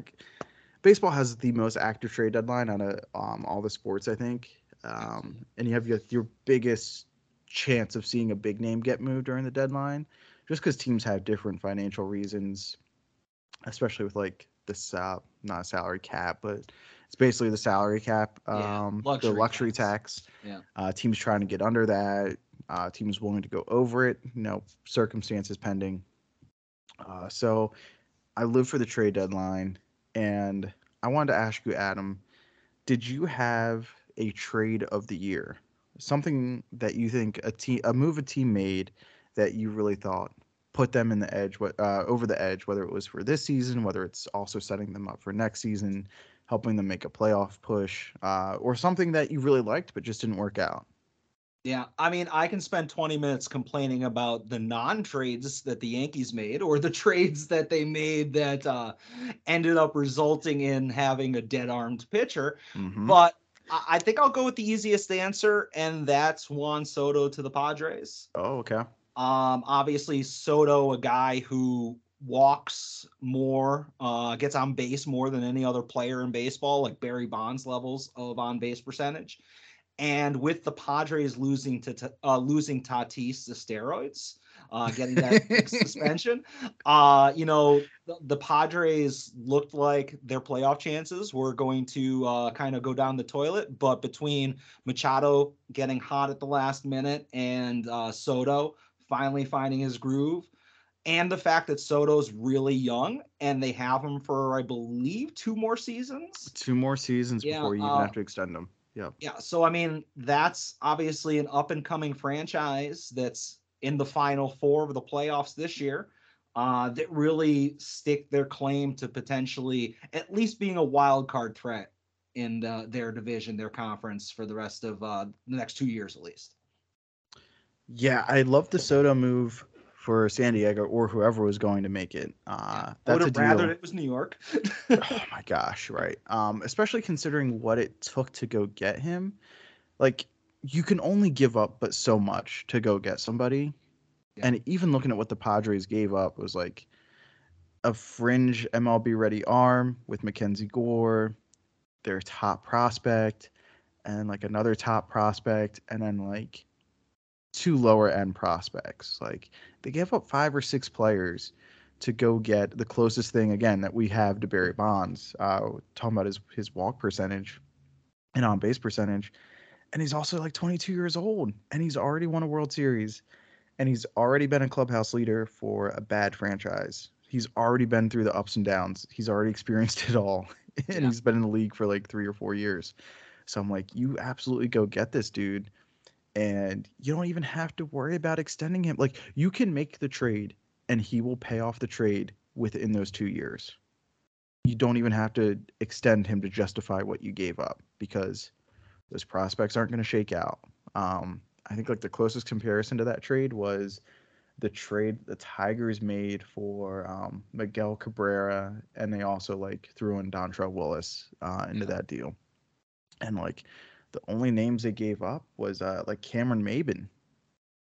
baseball has the most active trade deadline out of um, all the sports, I think. Um, and you have your, your biggest chance of seeing a big name get moved during the deadline, just because teams have different financial reasons, especially with like the uh, not salary cap, but it's basically the salary cap, Yeah, um, luxury the luxury tax. tax. Yeah. Uh, teams trying to get under that uh, teams willing to go over it. You know, circumstances pending. Uh, so I live for the trade deadline, and I wanted to ask you, Adam, did you have a trade of the year? Something that you think a team, a move a team made that you really thought put them in the edge, what uh, over the edge, whether it was for this season, whether it's also setting them up for next season, helping them make a playoff push, uh, or something that you really liked but just didn't work out. Yeah, I mean, I can spend 20 minutes complaining about the non-trades that the Yankees made or the *laughs* trades that they made that uh, ended up resulting in having a dead-armed pitcher. Mhm. But I think I'll go with the easiest answer, and that's Juan Soto to the Padres. Oh, okay. Um, obviously, Soto, a guy who walks more, uh, gets on base more than any other player in baseball, like Barry Bonds levels of on base percentage. And with the Padres losing to uh, losing Tatis to steroids, uh, getting that *laughs* suspension, uh, you know, the, the Padres looked like their playoff chances were going to uh, kind of go down the toilet. But between Machado getting hot at the last minute and uh, Soto finally finding his groove, and the fact that Soto's really young and they have him for, I believe, two more seasons. Two more seasons Yeah, before you even uh, have to extend them. Yep. Yeah, so I mean, that's obviously an up and coming franchise that's in the final four of the playoffs this year. Uh, that really stick their claim to potentially at least being a wild card threat in the, their division, their conference for the rest of uh, the next two years at least. Yeah, I love the Soto move for San Diego or whoever was going to make it. Uh, I would that's a have rather it was New York. *laughs* oh my gosh, right. Um, especially considering what it took to go get him. Like you can only give up but so much to go get somebody. Yeah. And even looking at what the Padres gave up was like a fringe MLB ready arm with Mackenzie Gore, their top prospect, and like another top prospect, and then like two lower end prospects. Like they gave up five or six players to go get the closest thing again that we have to Barry Bonds. Uh, talking about his his walk percentage and on base percentage, and he's also like 22 years old, and he's already won a World Series, and he's already been a clubhouse leader for a bad franchise. He's already been through the ups and downs. He's already *laughs* experienced it all, and Yeah. he's been in the league for like three or four years. So I'm like, you absolutely go get this dude, and you don't even have to worry about extending him. Like you can make the trade and he will pay off the trade within those two years. you don't even have to extend him to justify what you gave up because those prospects aren't going to shake out. Um, I think like the closest comparison to that trade was the trade the Tigers made for um, Miguel Cabrera, and they also like threw in Dontrelle Willis uh, into Yeah. that deal. And like the only names they gave up was uh, like Cameron Maybin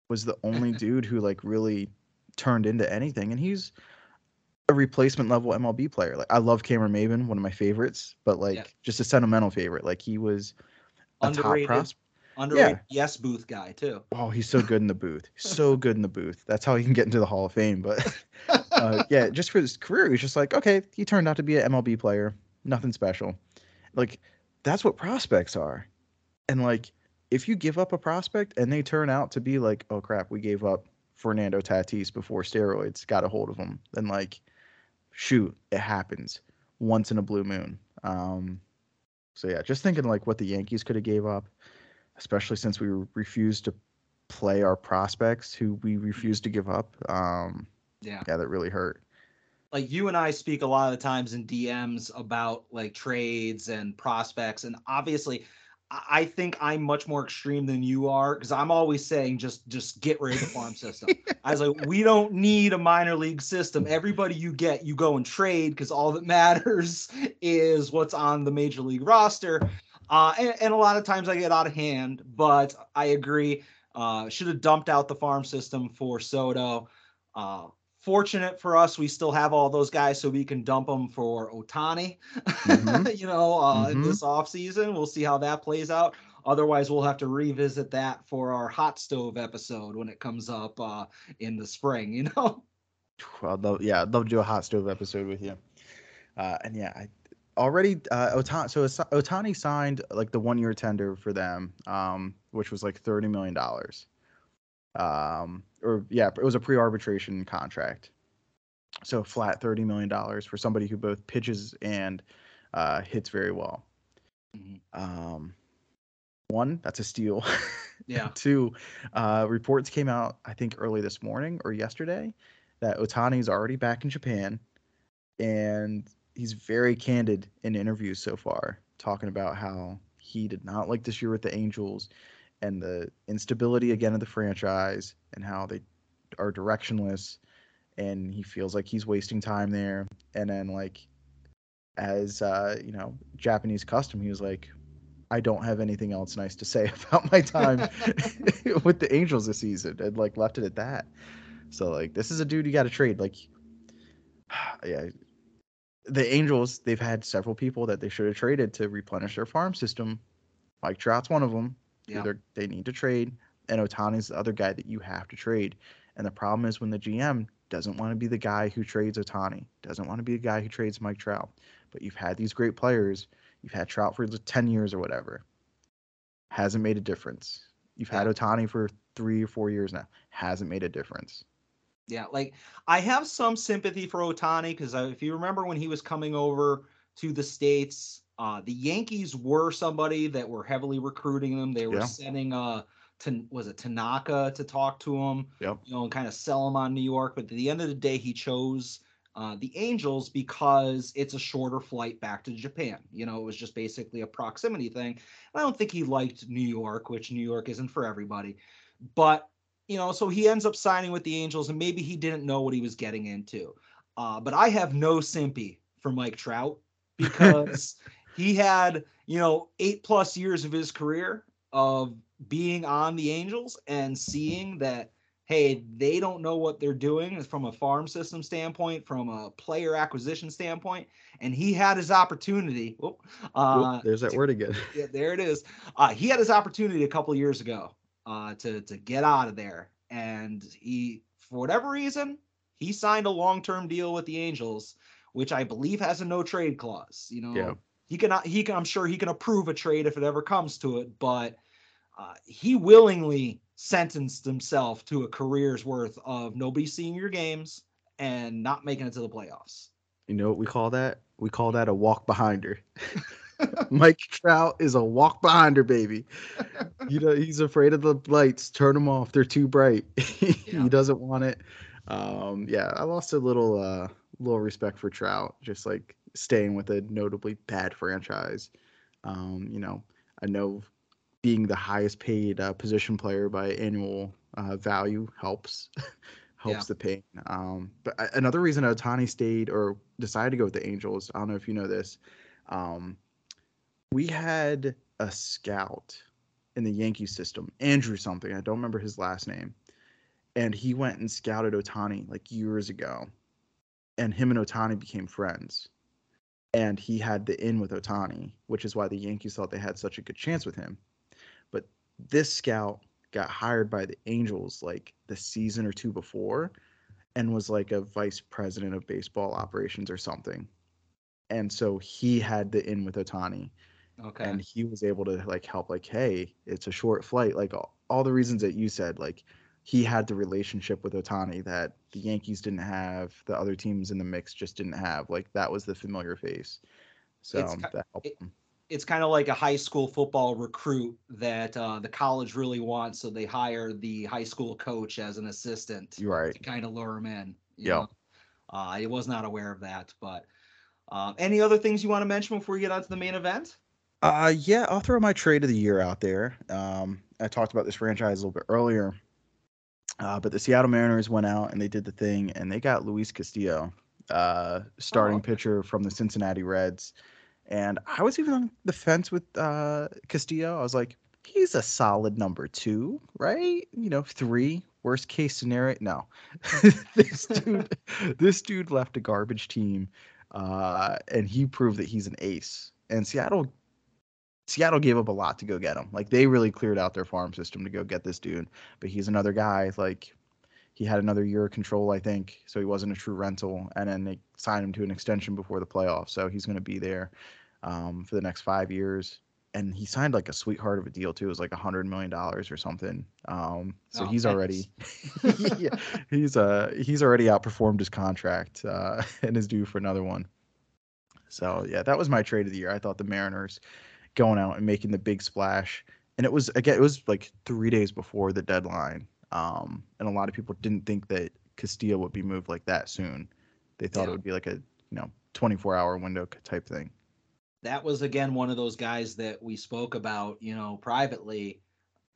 was the only *laughs* dude who like really turned into anything, and he's a replacement level MLB player. Like I love Cameron Maybin, one of my favorites, but like Yeah. just a sentimental favorite. Like he was a Underrated. top prospect. Underrated yes booth guy too. Oh, he's so good in the booth. So *laughs* good in the booth. That's how he can get into the Hall of Fame. But *laughs* uh, yeah, just for his career, he's just like, okay, he turned out to be an MLB player. Nothing special. Like, that's what prospects are. And like, if you give up a prospect and they turn out to be like, oh crap, we gave up Fernando Tatis before steroids got a hold of him, then like, shoot, it happens once in a blue moon. Um, so yeah, just thinking like what the Yankees could have gave up, especially since we refused to play our prospects who we refused to give up. Um, Yeah. yeah, that really hurt. like you and I speak a lot of the times in DMs about like trades and prospects, and obviously, I think I'm much more extreme than you are because I'm always saying just just get rid of the farm system. I was like, we don't need a minor league system. Everybody you get, you go and trade because all that matters *laughs* is what's on the major league roster. Uh, and, and a lot of times I get out of hand, but I agree. Uh, should have dumped out the farm system for Soto. Uh, fortunate for us, we still have all those guys, so we can dump them for Ohtani. Mhm. *laughs* you know, uh, in Mhm. this offseason. We'll see how that plays out. Otherwise, we'll have to revisit that for our hot stove episode when it comes up uh, in the spring. You *laughs* know. I'd love, yeah, I'd love to do a hot stove episode with you. Uh, and yeah, I already uh, Ohtani. So Ohtani signed like the one year tender for them, um, which was like thirty million dollars. Um, or yeah, it was a pre arbitration contract. So flat thirty million dollars for somebody who both pitches and uh, hits very well. Mhm. Um, one, that's a steal. *laughs* Yeah. Two, uh, reports came out, I think, early this morning or yesterday that Ohtani is already back in Japan. And he's very candid in interviews so far, talking about how he did not like this year with the Angels and the instability again of the franchise and how they are directionless. And he feels like he's wasting time there. And then, like, as uh, you know, Japanese custom, he was like, I don't have anything else nice to say *laughs* about my time *laughs* *laughs* with the Angels this season, and like left it at that. So like, this is a dude you got to trade. Like, *sighs* yeah, the Angels they've had several people that they should have traded to replenish their farm system. Mike Trout's one of them. Yeah. they're- need to trade, and Ohtani's the other guy that you have to trade. And the problem is when the GM doesn't want to be the guy who trades Ohtani, doesn't want to be the guy who trades Mike Trout. But you've had these great players. You've had Trout for 10 years or whatever. Hasn't made a difference. You've had Ohtani for three or four years now. Hasn't made a difference. Yeah, like I have some sympathy for Ohtani because uh, if you remember when he was coming over to the states, uh, the Yankees were somebody that were heavily recruiting them. They were Yeah. sending uh, to, was it Tanaka to talk to him, Yep. you know, and kind of sell him on New York. But at the end of the day, he chose uh, the Angels because it's a shorter flight back to Japan. You know, it was just basically a proximity thing. I don't think he liked New York, which New York isn't for everybody. But you know, so he ends up signing with the Angels, and maybe he didn't know what he was getting into. Uh, but I have no simpy for Mike Trout *laughs* because he had, you know, eight plus years of his career of being on the Angels and seeing that, hey, they don't know what they're doing from a farm system standpoint, from a player acquisition standpoint. And he had his opportunity. Whoop, uh, Oop, there's that word again. *laughs* yeah, there it is. Uh, he had his opportunity a couple years ago uh, to to get out of there, and he, for whatever reason, he signed a long term deal with the Angels, which I believe has a no trade clause. You know, Yeah. He can he can I'm sure he can approve a trade if it ever comes to it, but uh, he willingly sentenced himself to a career's worth of nobody seeing your games and not making it to the playoffs. You know what we call that? We call that a walk behind her. *laughs* *laughs* Mike Trout is a walk behind her, baby. You know, he's afraid of the lights. Turn them off. They're too bright. *laughs* He doesn't want it. Um, yeah, I lost a little uh little respect for Trout. Just like staying with a notably bad franchise. Um, you know, I know being the highest paid uh, position player by annual uh, value helps *laughs* helps Yeah. the pain. Um, but another reason Ohtani stayed or decided to go with the Angels, I don't know if you know this. Um, we had a scout in the Yankee system, Andrew something. I don't remember his last name. And he went and scouted Ohtani like years ago. And him and Ohtani became friends. And he had the in with Ohtani, which is why the Yankees thought they had such a good chance with him. But this scout got hired by the Angels like the season or two before and was like a vice president of baseball operations or something. And so he had the in with Ohtani Okay. and he was able to like help like hey it's a short flight like all, all the reasons that you said like he had the relationship with ohtani that the yankees didn't have the other teams in the mix just didn't have like that was the familiar face so It's that helped it- him. it's kind of like a high school football recruit that uh, the college really wants, so they hire the high school coach as an assistant you're right to kind of lure him in. Yeah. Uh, I was not aware of that, but uh, any other things you want to mention before we get on to the main event? Uh, yeah, I'll throw my trade of the year out there. Um, I talked about this franchise a little bit earlier, uh, but the Seattle Mariners went out and they did the thing, and they got Luis Castillo, uh, starting okay. pitcher from the Cincinnati Reds. And I was even on the fence with uh, Castillo. I was like, he's a solid number two, right? You know, three. Worst case scenario, no. *laughs* this dude, *laughs* this dude left a garbage team, uh, and he proved that he's an ace. And Seattle Seattle gave up a lot to go get him. Like they really cleared out their farm system to go get this dude. But he's another guy. Like he had another year of control, I think. So he wasn't a true rental. And then they signed him to an extension before the playoffs. So he's going to be there um, for the next five years. And he signed like a sweetheart of a deal too. It was like a hundred million dollars or something. Um, so Oh, he's nice. *laughs* *laughs* already, he's uh he's already outperformed his contract uh, *laughs* and is due for another one. So yeah, that was my trade of the year. I thought the Mariners going out and making the big splash, and it was again it was like three days before the deadline, um, and a lot of people didn't think that Castillo would be moved like that soon. They thought Yeah. it would be like a you know 24 hour window type thing. that was again one of those guys that we spoke about, you know, privately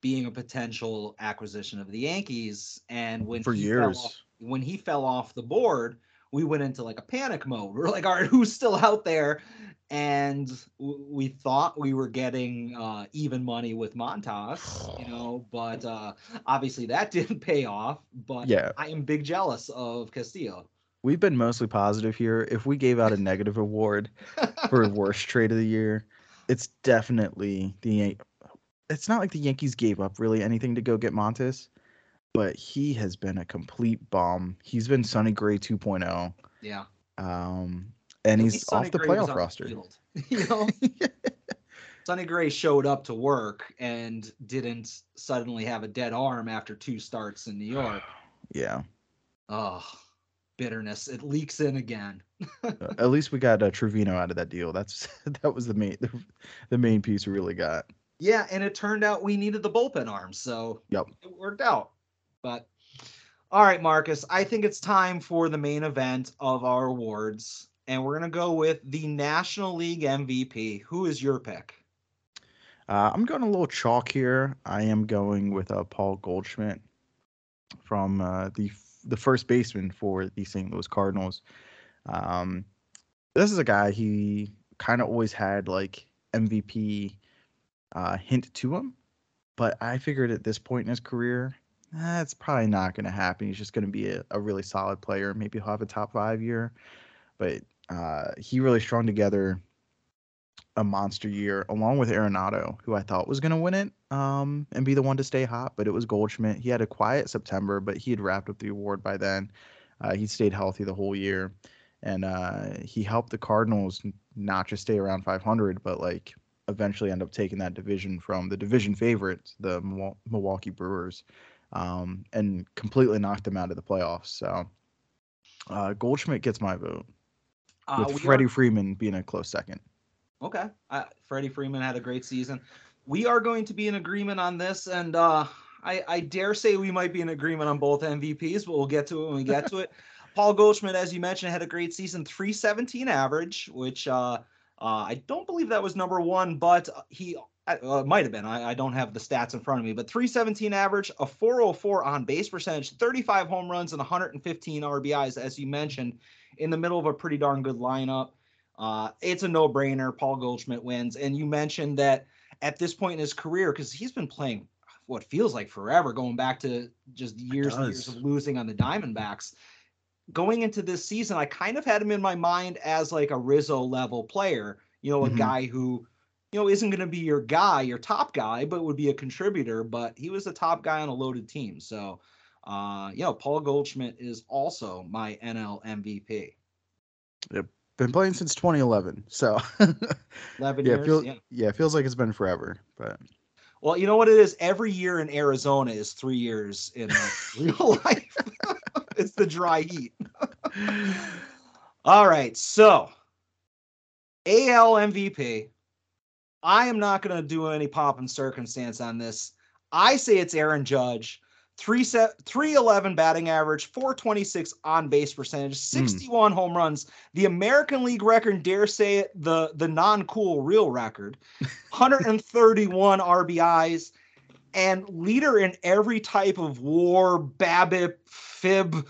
being a potential acquisition of the Yankees. And when For years. off, when he fell off the board, we went into like a panic mode. We're like, all right, *laughs* who's still out there? And we thought we were getting uh, even money with Montas, you *sighs* know, but uh, obviously that *laughs* didn't pay off. But Yeah. I am big jealous of Castillo. We've been mostly positive here. If we gave out a negative award for *laughs* worst trade of the year, it's definitely the. It's not like the Yankees gave up really anything to go get Montas, but he has been a complete bum. He's been Sonny Gray 2.0, yeah. um, and he's Sonny off the Gray playoff roster. field, *laughs* you know, *laughs* Sonny Gray showed up to work and didn't suddenly have a dead arm after two starts in New York. *sighs* yeah, Oh, bitterness. It leaks in again. *laughs* uh, at least we got uh, Trivino out of that deal. That's that was the main the, the main piece we really got. Yeah, and it turned out we needed the bullpen arms, so Yep. it worked out. But all right, Marcus, I think it's time for the main event of our awards, and we're gonna go with the National League MVP. Who is your pick? Uh, I'm going a little chalk here. I am going with uh, Paul Goldschmidt from uh, the the first baseman for the St. Louis Cardinals. Um, this is a guy he kind of always had like MVP uh, hint to him, but I figured at this point in his career, that's probably not going to happen. He's just going to be a, a really solid player. Maybe he'll have a top five year, but uh, he really strung together a monster year along with Arenado, who I thought was going to win it um, and be the one to stay hot, but it was Goldschmidt. He had a quiet September, but he had wrapped up the award by then. Uh, he stayed healthy the whole year, and uh, he helped the Cardinals not just stay around 500, but like eventually end up taking that division from the division favorites, the Milwaukee Brewers, um, and completely knocked them out of the playoffs. So uh, Goldschmidt gets my vote, Uh, with Freddie are- Freeman being a close second. Okay. Uh, Freddie Freeman had a great season. We are going to be in agreement on this, and uh, I, I dare say we might be in agreement on both MVPs, but we'll get to it when we get to it. *laughs* Paul Goldschmidt, as you mentioned, had a great season, 317 average, which uh, uh, I don't believe that was number one, but he uh, might have been. I, I, don't have the stats in front of me, but 317 average, a 404 on base percentage, 35 home runs, and 115 RBIs, as you mentioned, in the middle of a pretty darn good lineup. Uh, it's a no brainer. Paul Goldschmidt wins. And you mentioned that at this point in his career, because he's been playing what feels like forever, going back to just years and years of losing on the Diamondbacks going into this season, I kind of had him in my mind as like a Rizzo level player, you know, a mm-hmm. guy who, you know, isn't going to be your guy, your top guy, but would be a contributor. But he was the top guy on a loaded team. So, uh, you know, Paul Goldschmidt is also my NL MVP. Yep. Been playing since 2011. So, *laughs* 11 yeah, years. Feel, yeah. yeah, feels like it's been forever. But, well, you know what it is? Every year in Arizona is three years in *laughs* real life. *laughs* it's the dry heat. All right, so AL MVP. I am not going to do any pop and circumstance on this. I say it's Aaron Judge. 3 311 batting average, 426 on base percentage, hmm. 61 mm. home runs. The American League record, dare say it, the the non-cool real record. *laughs* 131 RBIs and leader in every type of war, BABIP, FIB,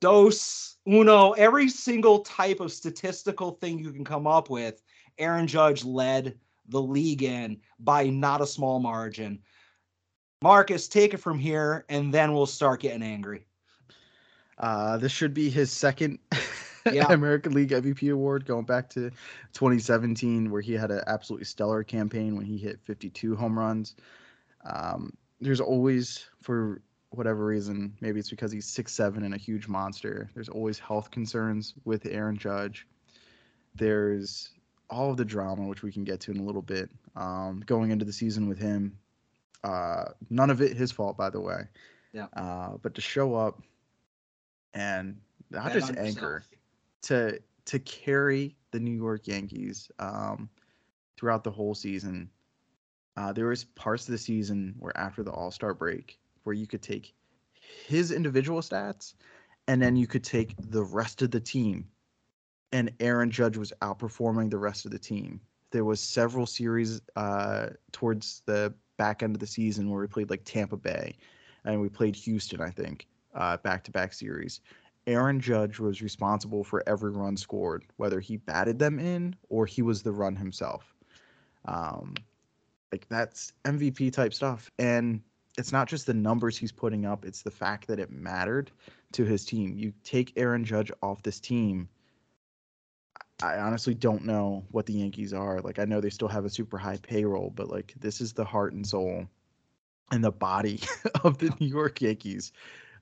DOS, UNO, every single type of statistical thing you can come up with. Aaron Judge led the league in by not a small margin. Marcus, take it from here, and then we'll start getting angry. Uh, this should be his second *laughs* yeah. American League MVP award, going back to 2017, where he had an absolutely stellar campaign when he hit 52 home runs. Um, there's always, for whatever reason, maybe it's because he's six seven and a huge monster. There's always health concerns with Aaron Judge. There's all of the drama, which we can get to in a little bit, um, going into the season with him. Uh, none of it his fault, by the way. Yeah. Uh, but to show up and not just anchor, to to carry the New York Yankees um, throughout the whole season. Uh, there was parts of the season where after the All Star break, where you could take his individual stats and then you could take the rest of the team and Aaron Judge was outperforming the rest of the team. There was several series uh, towards the back end of the season where we played like Tampa Bay and we played Houston, I think, back to back series. Aaron Judge was responsible for every run scored, whether he batted them in or he was the run himself. Um, like that's MVP type stuff. And it's not just the numbers he's putting up, it's the fact that it mattered to his team. You take Aaron Judge off this team, I honestly don't know what the Yankees are. Like I know they still have a super high payroll, but like this is the heart and soul and the body *laughs* of the New York Yankees.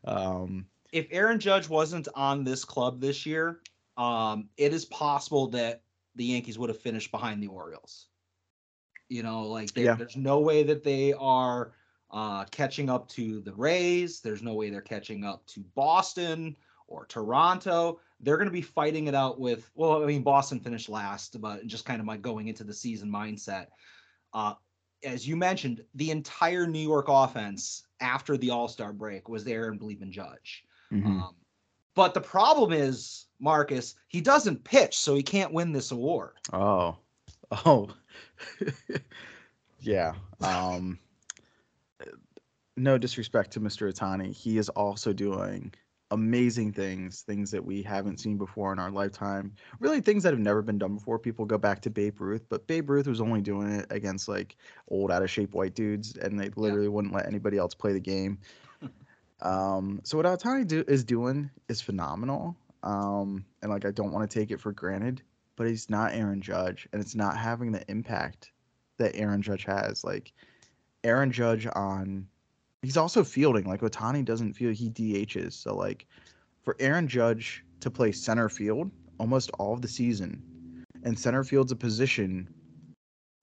Um, if Aaron Judge wasn't on this club this year, um, it is possible that the Yankees would have finished behind the Orioles. You know, like yeah. there's no way that they are uh, catching up to the Rays. There's no way they're catching up to Boston or Toronto. They're going to be fighting it out with, well, I mean, Boston finished last, but just kind of my going into the season mindset. Uh, as you mentioned, the entire New York offense after the All Star break was there and believe in Judge. Mm-hmm. Um, but the problem is, Marcus, he doesn't pitch, so he can't win this award. Oh, oh, *laughs* yeah. Um, no disrespect to Mr. Ohtani, he is also doing amazing things, things that we haven't seen before in our lifetime. Really, things that have never been done before. People go back to Babe Ruth, but Babe Ruth was only doing it against like old, out of shape white dudes, and they literally yeah. wouldn't let anybody else play the game. *laughs* um, so what Ohtani do is doing is phenomenal. Um, and like I don't want to take it for granted, but he's not Aaron Judge, and it's not having the impact that Aaron Judge has. Like Aaron Judge on he's also fielding. Like Ohtani doesn't feel he DHs. So like for Aaron Judge to play center field almost all of the season, and center field's a position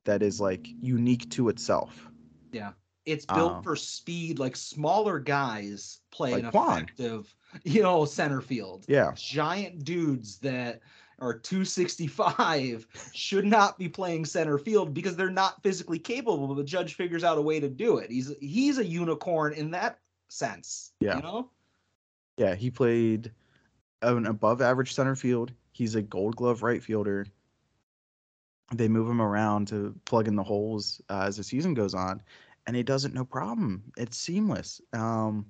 that is like unique to itself. Yeah. It's built um, for speed, like smaller guys play like an Kwan. effective, *laughs* you know, center field. Yeah. Giant dudes that or 265 should not be playing center field because they're not physically capable. The judge figures out a way to do it. He's he's a unicorn in that sense. Yeah. You know? Yeah, he played an above average center field. He's a gold glove right fielder. They move him around to plug in the holes uh, as the season goes on, and he does it no problem. It's seamless. Um,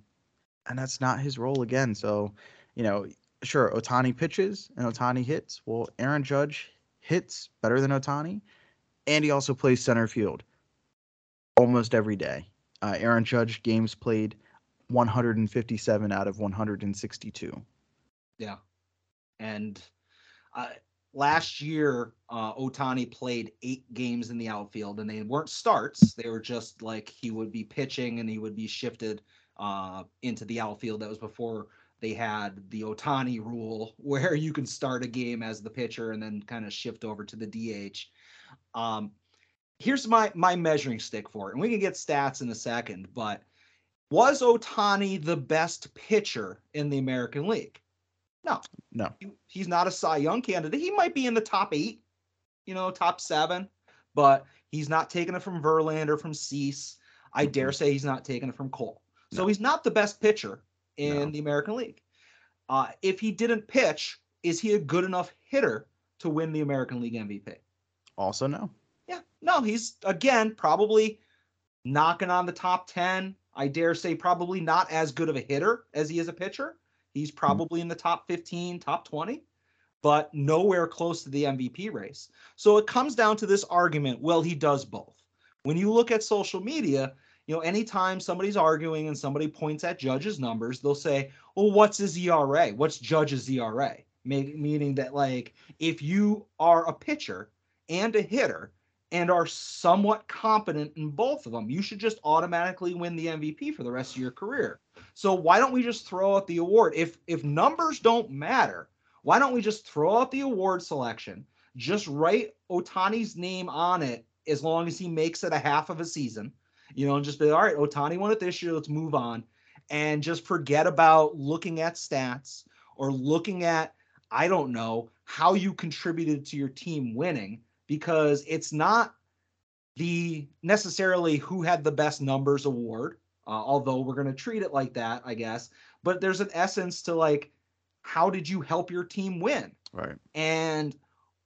and that's not his role again. So, you know, sure, Ohtani pitches and Ohtani hits. Well, Aaron Judge hits better than Ohtani, and he also plays center field almost every day. Uh, Aaron Judge games played 157 out of 162. Yeah. And uh, last year, uh, Ohtani played eight games in the outfield, and they weren't starts. They were just like he would be pitching and he would be shifted uh, into the outfield. That was before they had the Ohtani rule, *laughs* where you can start a game as the pitcher and then kind of shift over to the DH. Um, here's my my measuring stick for it, and we can get stats in a second. But was Ohtani the best pitcher in the American League? No, No. he- he's not a Cy Young candidate. He might be in the top eight, you know, top seven, but he's not taking it from Verlander, from Cease. I dare say he's not taking it from Cole. So No. he's not the best pitcher in No. the American League. Uh, if he didn't pitch, is he a good enough hitter to win the American League MVP? Also, no. Yeah, no, he's again probably knocking on the top 10. I dare say probably not as good of a hitter as he is a pitcher. He's probably in the top 15, top 20, but nowhere close to the MVP race. So it comes down to this argument well, he does both. When you look at social media, you know, anytime somebody's arguing and somebody points at Judge's numbers, they'll say, well, what's his ERA? What's Judge's ERA? Make, meaning that, like, if you are a pitcher and a hitter and are somewhat competent in both of them, you should just automatically win the MVP for the rest of your career. So why don't we just throw out the award? If if numbers don't matter, why don't we just throw out the award selection? Just write Ohtani's name on it as long as he makes it a half of a season, you know, and just be all right. Ohtani won it this year. Let's move on, and just forget about looking at stats or looking at I don't know how you contributed to your team winning because it's not the necessarily who had the best numbers award uh, although we're going to treat it like that i guess but there's an essence to like how did you help your team win Right. and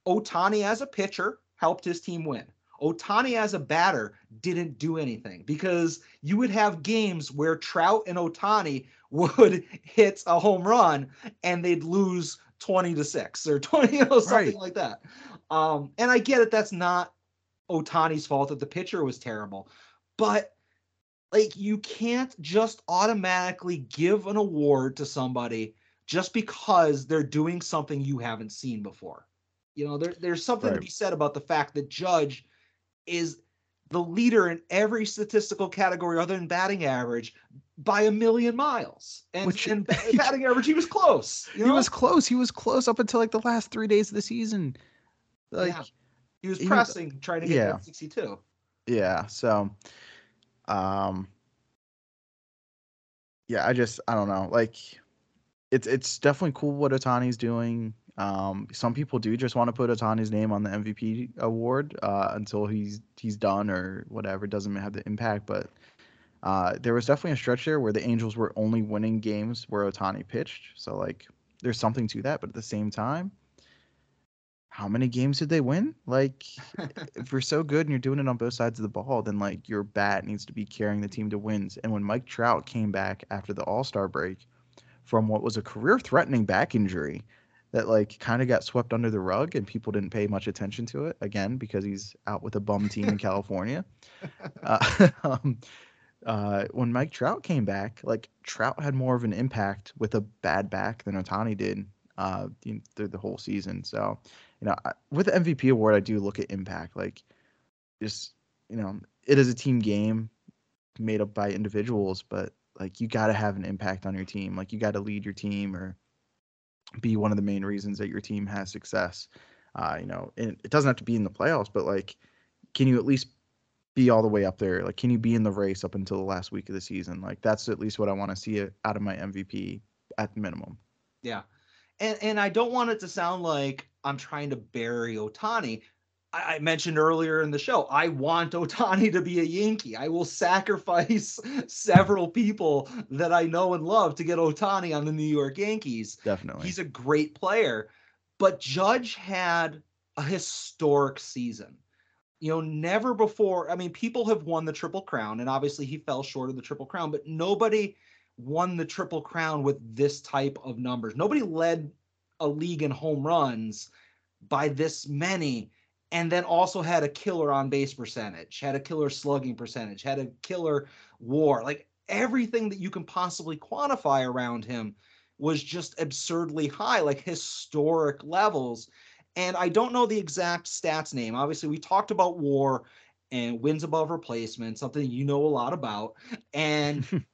ohtani as a pitcher helped his team win ohtani as a batter didn't do anything because you would have games where trout and ohtani *laughs* would hit a home run and they'd lose 20 to 6 or *laughs* 20 or something Right. like that. Um and i get it that's not ohtani's fault that the pitcher was terrible but like you can't just automatically give an award to somebody just because they're doing something you haven't seen before. You know there, there's something to be said about the fact that judge is the leader in every statistical category other than batting average by a million miles and, Which- and *laughs* batting average he was close you He was close. He was close up until like the last three days of the season. Like, Yeah. he was he pressing trying to get yeah. that 62 yeah so um yeah i just i don't know like it's it's definitely cool what ohtani's doing um some people do just want to put ohtani's name on the mvp award uh until he's he's done or whatever doesn't have the impact but uh there was definitely a stretch there where the angels were only winning games where ohtani pitched so like there's something to that but at the same time how many games did they win like *laughs* if you're so good and you're doing it on both sides of the ball, then like your bat needs to be carrying the team to wins. And when Mike Trout came back after the All Star break from what was a career threatening back injury that like kind of got swept under the rug and people didn't pay much attention to it again because he's out with a bum team in California. Uh, *laughs* um, uh, when Mike Trout came back, like Trout had more of an impact with a bad back than Ohtani did uh, through the whole season. So, you know, I- with the MVP award, I do look at impact. Like, just you know, it is a team game made up by individuals, but like you got to have an impact on your team. Like you got to lead your team or be one of the main reasons that your team has success. Uh, you know, and it doesn't have to be in the playoffs, but like, can you at least be all the way up there? Like, can you be in the race up until the last week of the season? Like, that's at least what I want to see out of my MVP at the minimum. Yeah. And and I don't want it to sound like I'm trying to bury Ohtani. I I mentioned earlier in the show, I want Ohtani to be a Yankee. I will sacrifice *laughs* several people that I know and love to get Ohtani on the New York Yankees. Definitely. He's a great player, but Judge had a historic season. You know, never before. I mean, people have won the Triple Crown, and obviously he fell short of the Triple Crown, but nobody won the Triple Crown with this type of numbers. Nobody led a league in home runs by this many and then also had a killer on base percentage, had a killer slugging percentage, had a killer war. Like everything that you can possibly quantify around him was just absurdly high, like historic levels. And I don't know the exact stats name. Obviously, we talked about war and wins above replacement, something you know a lot about. And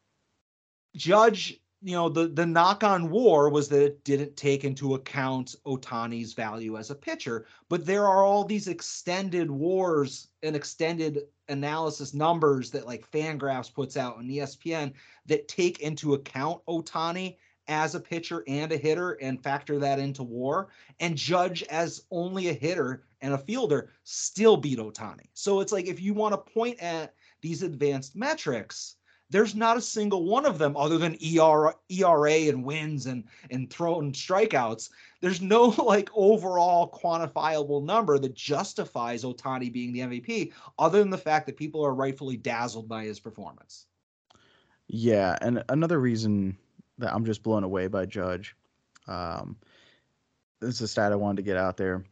*laughs* Judge, you know, the the knock on war was that it didn't take into account Ohtani's value as a pitcher, but there are all these extended wars and extended analysis numbers that like Fangraphs puts out on ESPN that take into account Ohtani as a pitcher and a hitter and factor that into war and Judge as only a hitter and a fielder still beat Ohtani. So it's like if you want to point at these advanced metrics, there's not a single one of them other than ERA, ERA and wins and and thrown strikeouts. There's no *laughs* like overall quantifiable number that justifies Ohtani being the MVP, other than the fact that people are rightfully dazzled by his performance. Yeah, and another reason that I'm just blown away by Judge, um, this is a stat I wanted to get out there.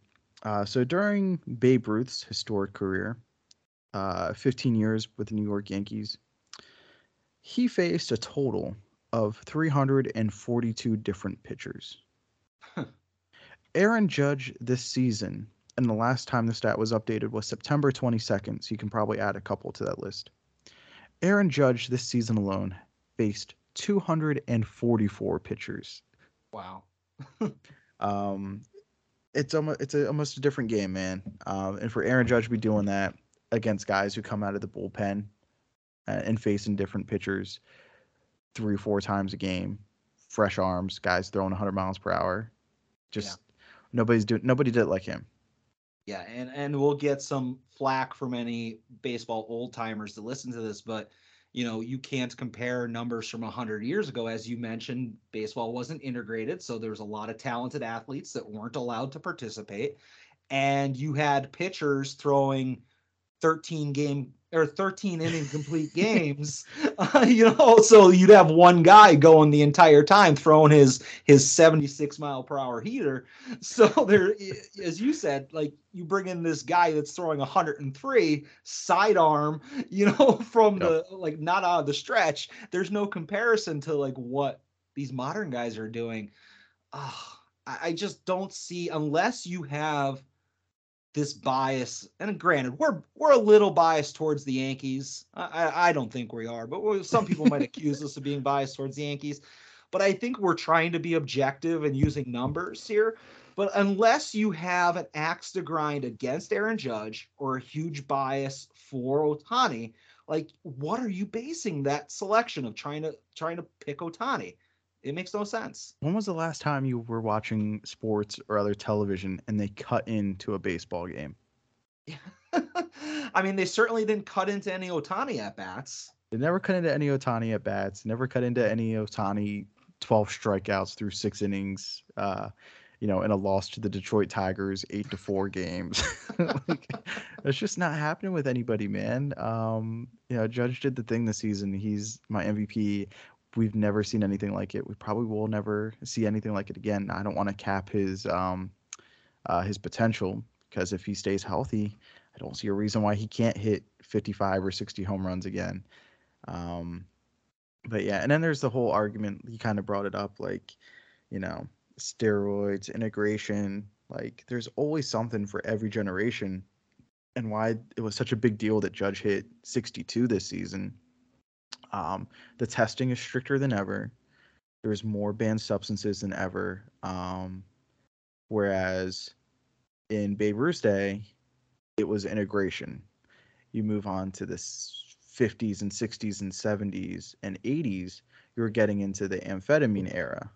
Uh, so during Babe Ruth's historic career, uh, 15 years with the New York Yankees, he faced a total of 342 different pitchers. Aaron Judge this season, and the last time the stat was updated was September 22nd, so you can probably add a couple to that list. Aaron Judge this season alone faced 244 pitchers. Wow. *laughs* Um, it's almost it's a, almost a different game, man. Um, and for Aaron Judge to be doing that against guys who come out of the bullpen and facing different pitchers three four times a game, fresh arms, guys throwing 100 miles per hour, just nobody's doing nobody did it like him. Yeah, and and we'll get some flack from any baseball old timers to listen to this, but you know you can't compare numbers from 100 years ago. As you mentioned baseball wasn't integrated so there was a lot of talented athletes that weren't allowed to participate. And you had pitchers throwing 13 game or 13 inning complete *laughs* games uh, you know? So you'd have one guy going the entire time throwing his his 76 mile per hour heater. So *laughs* there as you said like you bring in this guy that's throwing 103 sidearm you know *laughs* from Yep. the like not out of the stretch. There's no comparison to like what these modern guys are doing. Ah, I, I just don't see unless you have this bias and granted we're we're a little biased towards the yankees. I i, don't think we are but some people might accuse us of being biased towards the yankees. But i think we're trying to be objective and using numbers here. But unless you have an axe to grind against aaron judge or a huge bias for ohtani like what are you basing that selection of trying to trying to pick ohtani it makes no sense When was the last time you were watching sports or other television and they cut into a baseball game? *laughs* I mean, they certainly didn't cut into any Ohtani at bats. They never cut into any Ohtani at bats. Never cut into any Ohtani 12 strikeouts through six innings. Uh, you know, in a loss to the Detroit Tigers, eight to four games. *laughs* like, it's just not happening with anybody, man. Um, you know, Judge did the thing this season. He's my MVP. We've never seen anything like it. We probably will never see anything like it again. I don't want to cap his um, uh, his potential because if he stays healthy, I don't see a reason why he can't hit 55 or 60 home runs again. Um, but yeah, and then there's the whole argument. He kind of brought it up, like, you know, steroids, integration. Like, there's always something for every generation. And why it was such a big deal that Judge hit 62 this season. Um, the testing is stricter than ever. There's more banned substances than ever. Um, whereas in Babe Ruth's day, it was integration. You move on to the 50s and 60s and 70s and 80s, you're getting into the amphetamine era.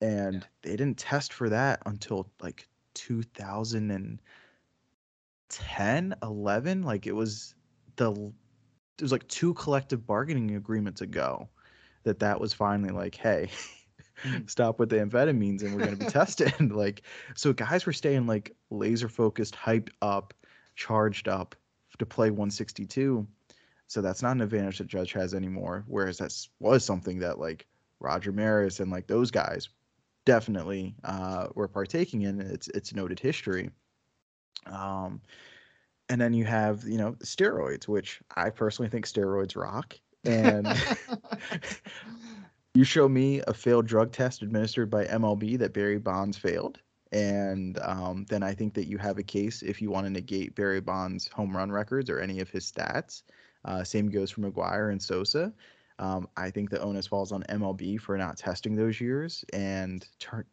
And they didn't test for that until like 2010, 11. Like it was the it was like two collective bargaining agreements ago that that was finally like, hey, Mm. *laughs* stop with the amphetamines and we're going to be *laughs* tested. *laughs* like, so guys were staying like laser focused, hyped up, charged up to play 162. So that's not an advantage that Judge has anymore. Whereas that was something that like Roger Maris and like those guys definitely uh, were partaking in. It's it's noted history. Um, and then you have you know steroids, which I personally think steroids rock. And *laughs* *laughs* you show me a failed drug test administered by MLB that Barry Bonds failed, and um, then I think that you have a case if you want to negate Barry Bonds' home run records or any of his stats. Uh, same goes for McGwire and Sosa. Um, I think the onus falls on MLB for not testing those years and turn,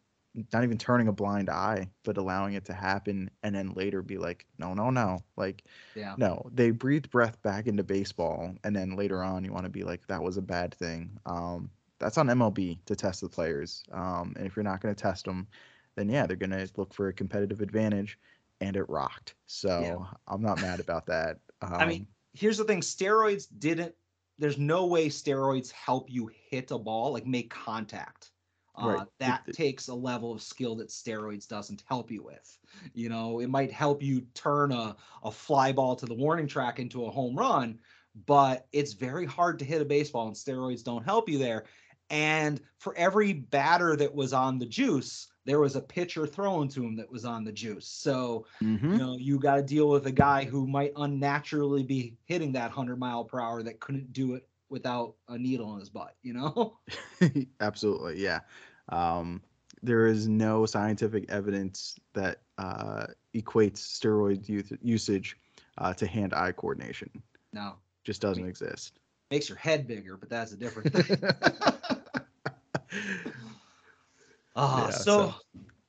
not even turning a blind eye, but allowing it to happen and then later be like, no, no, no. Like, yeah. no, they breathed breath back into baseball, and then later on, you want to be like, that was a bad thing. Um, that's on MLB to test the players. Um, and if you're not going to test them, then yeah, they're going to look for a competitive advantage, and it rocked. So Yeah. I'm not mad about that. Um, *laughs* I mean, here's the thing: steroids didn't. There's no way steroids help you hit a ball, like make contact. Uh, Right. That it- takes a level of skill that steroids doesn't help you with. You know, it might help you turn a, a fly ball to the warning track into a home run, but it's very hard to hit a baseball, and steroids don't help you there. And for every batter that was on the juice, there was a pitcher thrown to him that was on the juice. So mhm. you know you got to deal with a guy who might unnaturally be hitting that 100 mile per hour that couldn't do it without a needle in his butt you know *laughs* *laughs* Absolutely, yeah. Um, there is no scientific evidence that uh, equates steroid use- usage uh, to hand-eye coordination. no Just doesn't exist. makes your head bigger but that's a different thing *laughs* Ah, Yeah, so, so-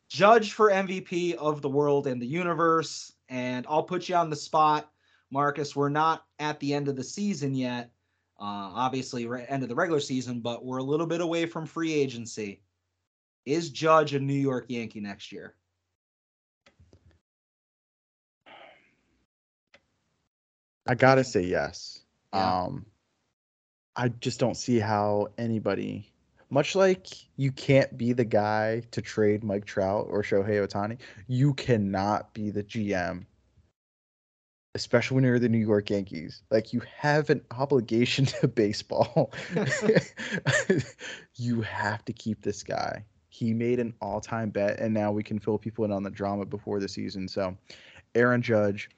judge for mvp of the world and the universe and i'll put you on the spot marcus we're not at the end of the season yet uh, obviously re- end of the regular season but we're a little bit away from free agency is judge a new york yankee next year I gotta say yes. Yeah. Um, I just don't see how anybody, much like you can't be the guy to trade Mike Trout or Shohei Ohtani, you cannot be the GM, especially when you're the New York Yankees. Like you have an obligation *laughs* to baseball. *laughs* you have to keep this guy. He made an all-time bet, and now we can fill people in on the drama before the season. So, Aaron Judge.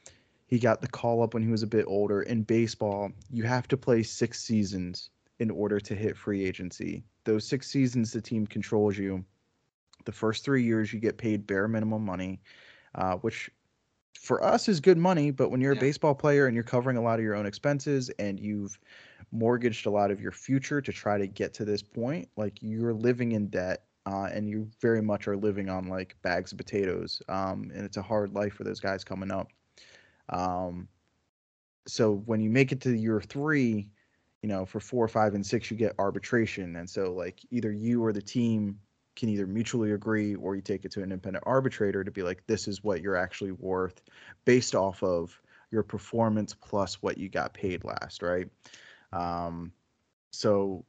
He got the call up when he was a bit older. In baseball, you have to play six seasons in order to hit free agency. Those six seasons, the team controls you. The first three years, you get paid bare minimum money, uh, which for us is good money. But when you're Yeah. a baseball player and you're covering a lot of your own expenses and you've mortgaged a lot of your future to try to get to this point, like you're living in debt. Uh, and you very much are living on like bags of potatoes. Um, and it's a hard life for those guys coming up. Um, so when you make it to year three, you know, for four, five, and six, you get arbitration. And so, like, either you or the team can either mutually agree or you take it to an independent arbitrator to be like, this is what you're actually worth based off of your performance plus what you got paid last, right? Um, so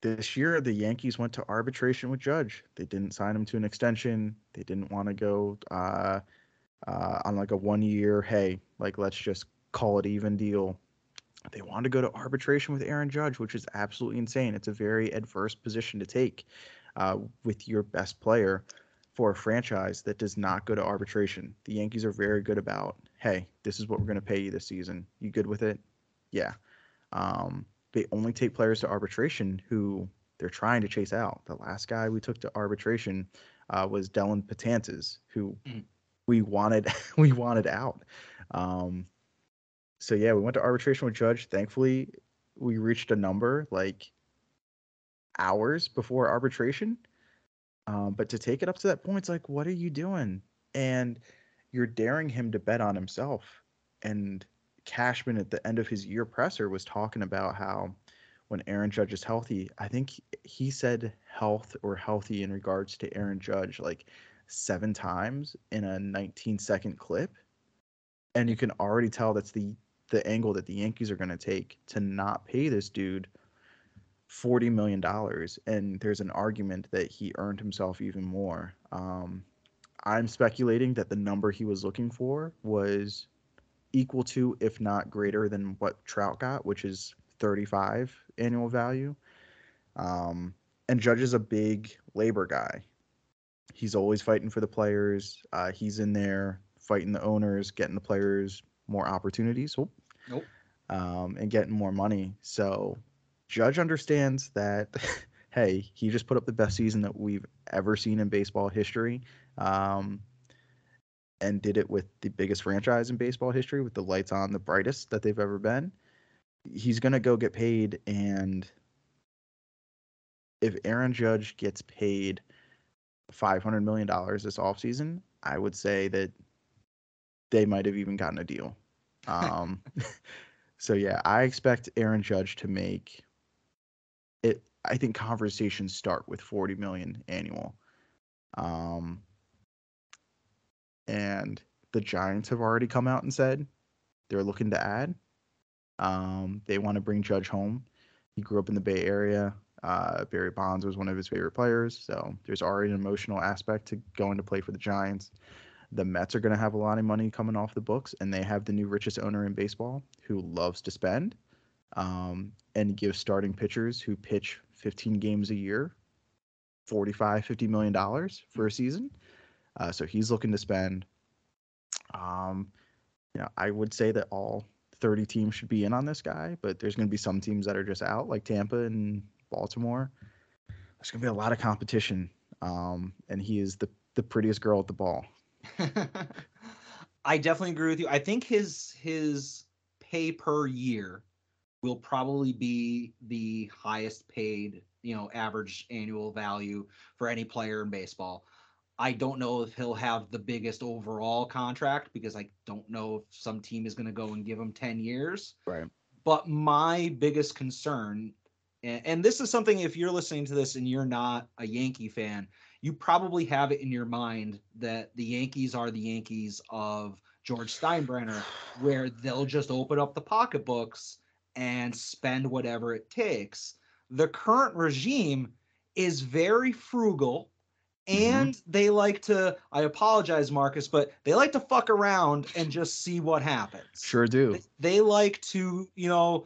this year, the Yankees went to arbitration with Judge. They didn't sign him to an extension. They didn't want to go uh, uh, on like a one year, hey, like let's just call it even deal. They wanted to go to arbitration with Aaron Judge, which is absolutely insane. It's a very adverse position to take uh, with your best player for a franchise that does not go to arbitration. The Yankees are very good about, hey, this is what we're going to pay you this season. You good with it? Yeah. Um, they only take players to arbitration who they're trying to chase out. The last guy we took to arbitration uh, was Dellin Betances, who Mm. we wanted *laughs* we wanted out. Um, so yeah, we went to arbitration with Judge. Thankfully, we reached a number like hours before arbitration. Um, but to take it up to that point, it's like, what are you doing? And you're daring him to bet on himself. And Cashman at the end of his year presser was talking about how when Aaron Judge is healthy, I think he said health or healthy in regards to Aaron Judge like seven times in a 19 second clip. and you can already tell that's the the angle that the Yankees are going to take to not pay this dude forty million dollars, and there's an argument that he earned himself even more. Um, I'm speculating that the number he was looking for was equal to, if not greater than what Trout got, which is 35 annual value. Um, and Judge is a big labor guy. He's always fighting for the players. Uh, he's in there fighting the owners, getting the players more opportunities. Oh. Nope. Um, and getting more money. So Judge understands that, *laughs* hey, he just put up the best season that we've ever seen in baseball history. Um, and did it with the biggest franchise in baseball history, with the lights on, the brightest that they've ever been. He's going to go get paid. And if Aaron Judge gets paid $500 million this offseason, I would say that they might have even gotten a deal. *laughs* Um, *laughs* so, yeah, I expect Aaron Judge to make it. I think conversations start with 40 million annual. Um, and the Giants have already come out and said they're looking to add. Um, they want to bring Judge home. He grew up in the Bay Area. Uh, Barry Bonds was one of his favorite players, so there's already an emotional aspect to going to play for the Giants. The Mets are going to have a lot of money coming off the books, and they have the new richest owner in baseball who loves to spend um, and give starting pitchers who pitch 15 games a year 45 50 million dollars for a season uh, so he's looking to spend. Um, you know, I would say that all 30 teams should be in on this guy, but there's going to be some teams that are just out, like Tampa and Baltimore. There's going to be a lot of competition, um, and he is the the prettiest girl at the ball. *laughs* I definitely agree with you. I think his his pay per year will probably be the highest paid, you know, average annual value for any player in baseball. I don't know if he'll have the biggest overall contract because I don't know if some team is going to go and give him 10 years. Right. But my biggest concern, and, and this is something if you're listening to this and you're not a Yankee fan, you probably have it in your mind that the Yankees are the Yankees of George Steinbrenner, where they'll just open up the pocketbooks and spend whatever it takes. The current regime is very frugal and mm-hmm. they like to i apologize marcus but they like to fuck around and just see what happens sure do they, they like to you know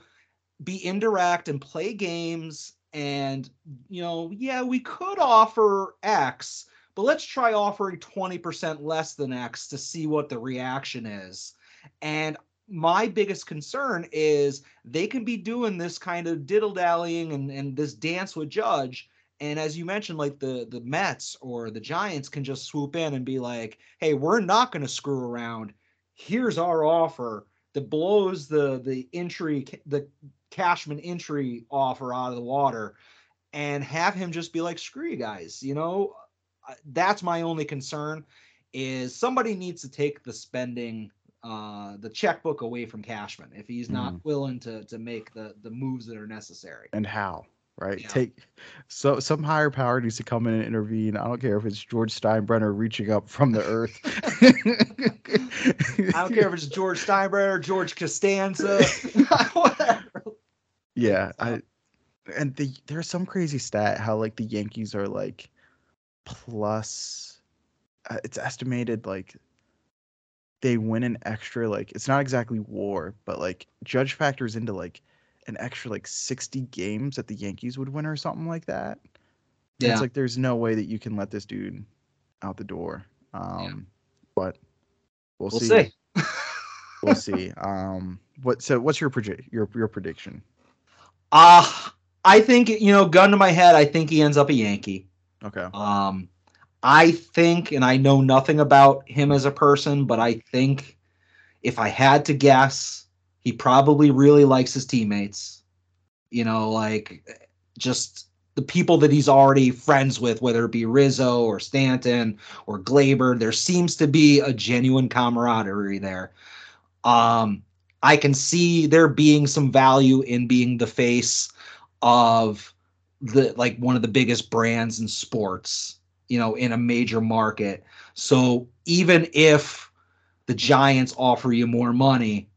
be indirect and play games and you know yeah we could offer x but let's try offering 20% less than x to see what the reaction is and my biggest concern is they can be doing this kind of diddle dallying and, and this dance with judge and as you mentioned, like the the Mets or the Giants can just swoop in and be like, "Hey, we're not going to screw around. Here's our offer that blows the the entry the Cashman entry offer out of the water," and have him just be like, "Screw you guys," you know. Uh, that's my only concern. Is somebody needs to take the spending uh, the checkbook away from Cashman if he's not mm. willing to to make the the moves that are necessary. And how? right? Yeah. Take so some higher power needs to come in and intervene. I don't care if it's George Steinbrenner reaching up from the earth. *laughs* I don't care if it's George Steinbrenner, George Costanza, *laughs* whatever. Yeah, I and the there's some crazy stat how like the Yankees are like plus uh, it's estimated like they win an extra like it's not exactly war, but like Judge factors into like an extra like 60 games that the Yankees would win or something like that. Yeah. It's like there's no way that you can let this dude out the door. Um yeah. but we'll, we'll see. see. *laughs* we'll see. *laughs* Um what so what's your predict your your prediction? Uh I think you know, gun to my head, I think he ends up a Yankee. Okay. Um I think and I know nothing about him as a person, but I think if I had to guess, he probably really likes his teammates. You know, like just the people that he's already friends with, whether it be Rizzo or Stanton or Gleyber, There seems to be a genuine camaraderie there. Um, I can see there being some value in being the face of the like one of the biggest brands in sports, you know, in a major market. So even if the Giants offer you more money,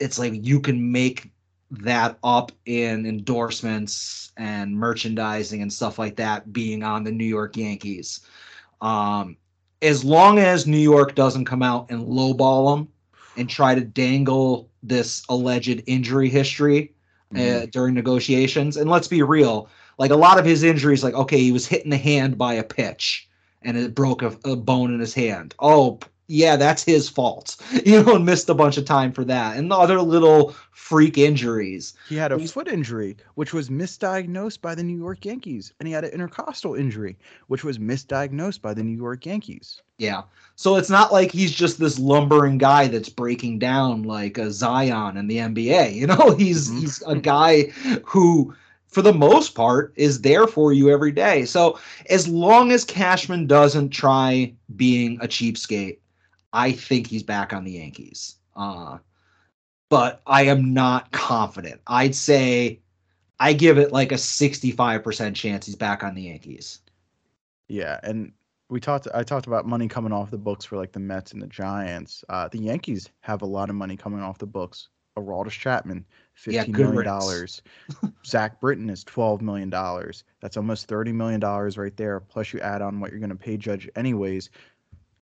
it's like you can make that up in endorsements and merchandising and stuff like that being on the New York Yankees. Um, as long as New York doesn't come out and lowball them and try to dangle this alleged injury history uh, during negotiations, and let's be real, like a lot of his injuries, like okay, he was hit in the hand by a pitch and it broke a, a bone in his hand. Oh, yeah, that's his fault. *laughs* You know, and missed a bunch of time for that, and the other little freak injuries. He had a He's- foot injury, which was misdiagnosed by the New York Yankees, and he had an intercostal injury, which was misdiagnosed by the New York Yankees. Yeah. So it's not like he's just this lumbering guy that's breaking down like a Zion in the NBA. You know, *laughs* he's Mhm. he's a guy who for the most part is there for you every day. So as long as Cashman doesn't try being a cheapskate, I think he's back on the Yankees. Uh but I am not confident. I'd say I give it like a 65% chance he's back on the Yankees. Yeah, and we talked. I talked about money coming off the books for like the Mets and the Giants. Uh, the Yankees have a lot of money coming off the books. Aroldis Chapman, Yeah, fifteen good million dollars. *laughs* Zach Britton is twelve million dollars. That's almost thirty million dollars right there. Plus, you add on what you're going to pay Judge anyways.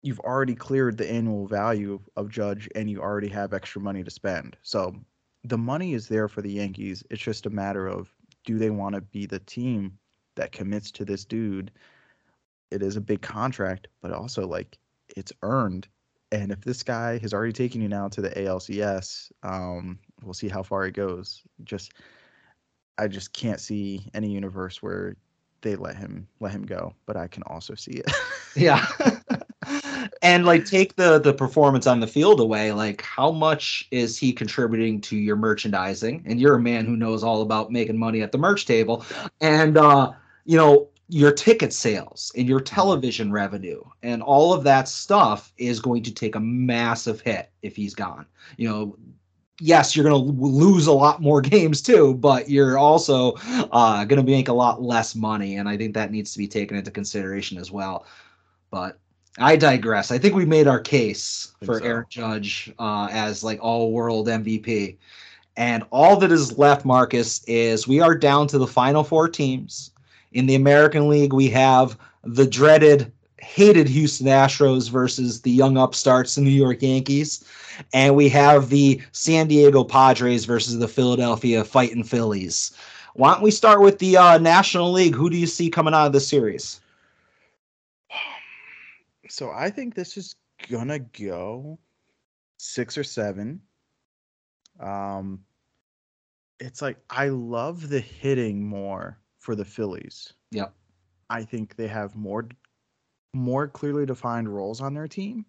You've already cleared the annual value of Judge, and you already have extra money to spend. So, the money is there for the Yankees. It's just a matter of do they want to be the team that commits to this dude it is a big contract, but also like it's earned. And if this guy has already taken you now to the ALCS, um, we'll see how far it goes. Just, I just can't see any universe where they let him let him go, but I can also see it. Yeah. *laughs* *laughs* and like take the the performance on the field away, like how much is he contributing to your merchandising? And you're a man who knows all about making money at the merch table. And uh, you know, your ticket sales and your television revenue and all of that stuff is going to take a massive hit if he's gone. You know, yes, you're going to lose a lot more *laughs* games too, but you're also uh, going to make a lot less money. And I think that needs to be taken into consideration as well. But I digress. I think we made our case for so. Aaron Judge uh, as like all world MVP. And all that is left, Marcus, is we are down to the final four teams. In the American League, we have the dreaded, hated Houston Astros versus the young upstarts, the New York Yankees. And we have the San Diego Padres versus the Philadelphia Fighting Phillies. Why don't we start with the uh, National League? Who do you see coming out of this series? so I think this is gonna go six or seven. Um, it's like I love the hitting more for the Phillies. Yep. I think they have more more clearly defined roles on their team.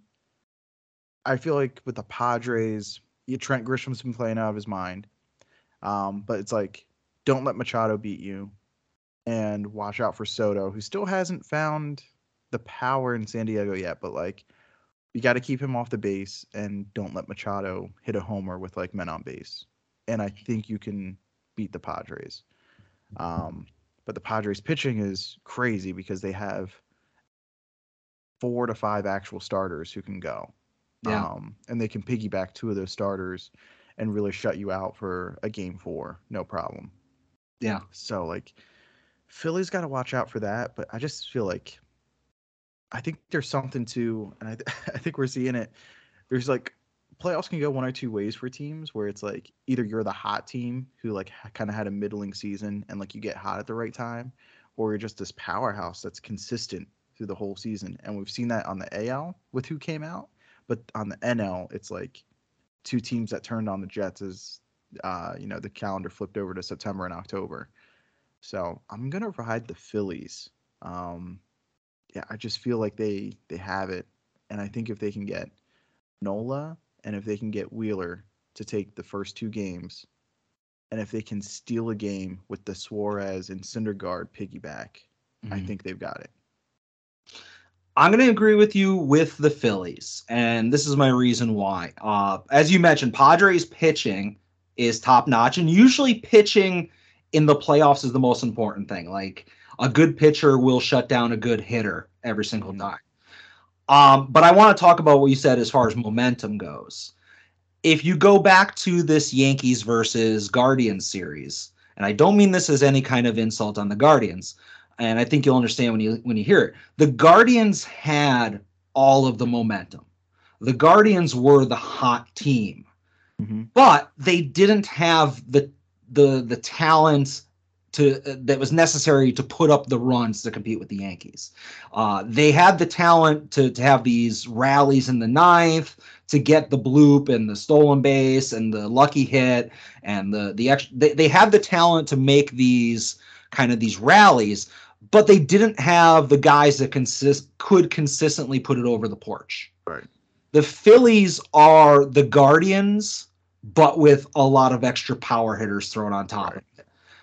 I feel like with the Padres, yeah, Trent Grisham's been playing out of his mind. Um, but it's like, don't let Machado beat you, and watch out for Soto, who still hasn't found the power in San Diego yet. But like, you got to keep him off the base, and don't let Machado hit a homer with like men on base. And I think you can beat the Padres. Um, but the Padres pitching is crazy because they have four to five actual starters who can go. Yeah. Um, and they can piggyback two of those starters and really shut you out for a game four, no problem. Yeah. So like Philly's got to watch out for that, but I just feel like I think there's something to, and I, th- *laughs* I think we're seeing it. There's like playoffs can go one or two ways for teams where it's like either you're the hot team who like kind of had a middling season and like you get hot at the right time, or you're just this powerhouse that's consistent through the whole season. And we've seen that on the AL with who came out, but on the NL, it's like two teams that turned on the Jets as uh, you know the calendar flipped over to September and October. So I'm gonna ride the Phillies. Um, yeah, I just feel like they they have it, and I think if they can get Nola and if they can get Wheeler to take the first two games, and if they can steal a game with the Suarez and Syndergaard piggyback, I Mhm. think they've got it. I'm going to agree with you with the Phillies, and this is my reason why. Uh, as you mentioned, Padres pitching is top notch, and usually pitching in the playoffs is the most important thing. Like a good pitcher will shut down a good hitter every single Mhm. time. Um, but I want to talk about what you said as far as momentum goes. If you go back to this Yankees versus Guardians series, and I don't mean this as any kind of insult on the Guardians, and I think you'll understand when you when you hear it. The Guardians had all of the momentum. The Guardians were the hot team, Mhm. but they didn't have the the the talent to uh, that was necessary to put up the runs to compete with the Yankees. Uh, they had the talent to to have these rallies in the ninth to get the bloop and the stolen base and the lucky hit and the the extra. They, they had the talent to make these kind of these rallies, but they didn't have the guys that consist could consistently put it over the porch. Right. The Phillies are the Guardians, but with a lot of extra power hitters thrown on top it.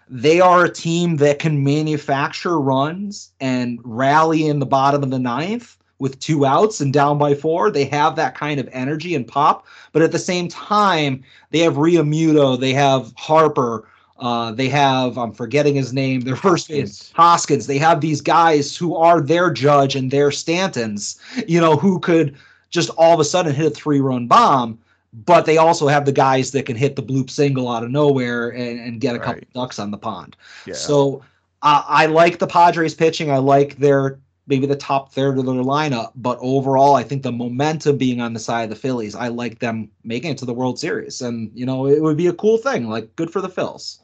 They are a team that can manufacture runs and rally in the bottom of the ninth with two outs and down by four. They have that kind of energy and pop, but at the same time, they have Realmuto, they have Harper, uh, they have I'm forgetting his name, their first base Hoskins. Hoskins. They have these guys who are their judge and their Stantons, you know, who could just all of a sudden hit a three run bomb. But they also have the guys that can hit the bloop single out of nowhere and, and get a couple ducks on the pond. Yeah. So uh, I like the Padres pitching. I like their maybe the top third of their lineup, but overall, I think the momentum being on the side of the Phillies, I like them making it to the World Series, and you know it would be a cool thing. Like good for the Phils.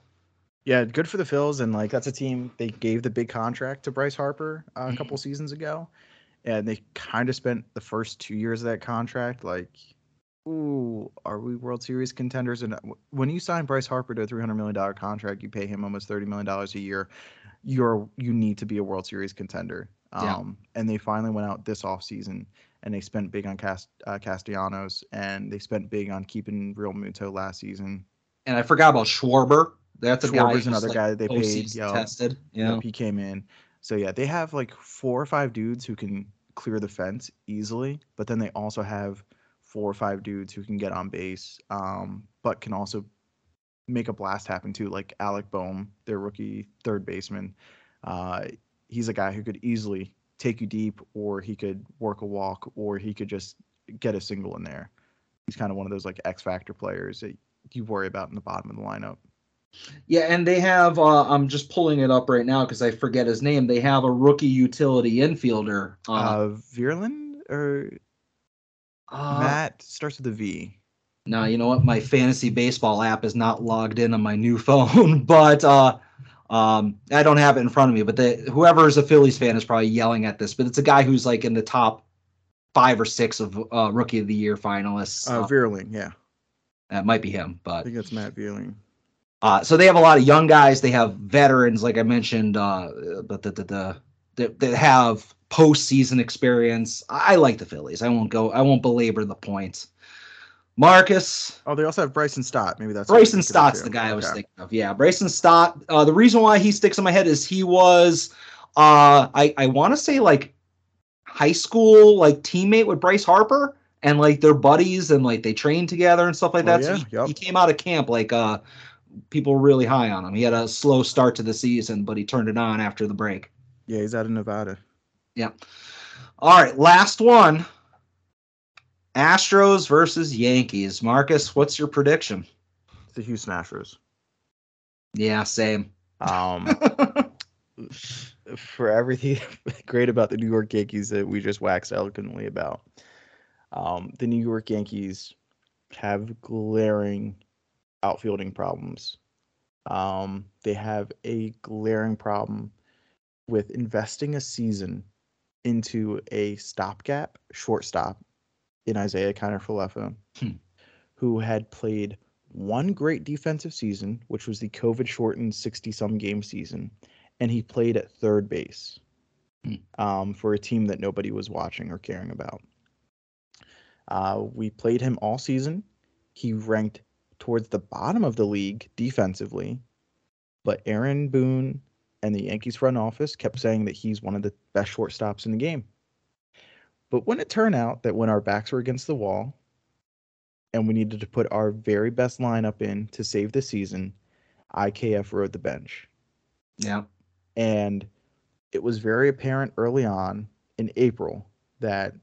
Yeah, good for the Phils, and like that's a team they gave the big contract to Bryce Harper uh, a couple seasons ago, and they kind of spent the first two years of that contract like, ooh, are we World Series contenders? And uh, when you sign Bryce Harper to a three hundred million dollar contract, you pay him almost thirty million dollars a year. You're you need to be a World Series contender. Yeah. Um, and they finally went out this offseason and they spent big on Cast uh, Castellanos and they spent big on keeping Realmuto last season. And I forgot about Schwarber. That's. Schwarber's another like, guy that they paid. Yo, tested. You Yep, he came in. So yeah, they have like four or five dudes who can clear the fence easily, but then they also have four or five dudes who can get on base, um, but can also make a blast happen too, like Alec Bohm, their rookie third baseman. Uh, he's a guy who could easily take you deep, or he could work a walk, or he could just get a single in there. He's kind of one of those like X factor players that you worry about in the bottom of the lineup. Yeah, and they have. Uh, I'm just pulling it up right now because I forget his name. They have a rookie utility infielder. Uh, Uh, or uh, Matt starts with a V. No, you know what? My fantasy baseball app is not logged in on my new *laughs* phone, but uh, um, I don't have it in front of me. But the, whoever is a Phillies fan is probably yelling at this. But it's a guy who's like in the top five or six of uh, rookie of the year finalists. Uh, Uh, Vierling, yeah. that might be him, But I think that's Matt Vierling. uh, so they have a lot of young guys. They have veterans, like I mentioned, uh, but the, the, the that, that have postseason experience. I, like the Phillies. I won't go. I won't belabor the point. Marcus, Oh, they also have Bryson Stott. Maybe that's Bryson Stott's the guy I was thinking of. Yeah, Bryson Stott. Uh, the reason why he sticks in my head is he was, uh, I I want to say like high school like teammate with Bryce Harper, and like they're buddies and like they trained together and stuff like Oh, that. so yeah, he, yep. he came out of camp like uh, people were really high on him. He had a slow start to the season, but he turned it on after the break. Yeah, he's out of Nevada. All right, last one. Astros versus Yankees. Marcus, what's your prediction? The Houston Astros. Yeah, same. Um, *laughs* for everything *laughs* great about the New York Yankees that we just waxed eloquently about, um, the New York Yankees have glaring outfielding problems. Um, they have a glaring problem with investing a season into a stopgap shortstop in Isaiah Kiner Falefa, Hmm. who had played one great defensive season, which was the COVID shortened 60 some game season, and he played at third base Hmm. um, for a team that nobody was watching or caring about. Uh, we played him all season. He ranked towards the bottom of the league defensively, but Aaron Boone and the Yankees front office kept saying that he's one of the best shortstops in the game. But when it turned out that when our backs were against the wall and we needed to put our very best lineup in to save the season, IKF rode the bench. Yeah. And it was very apparent early on in April that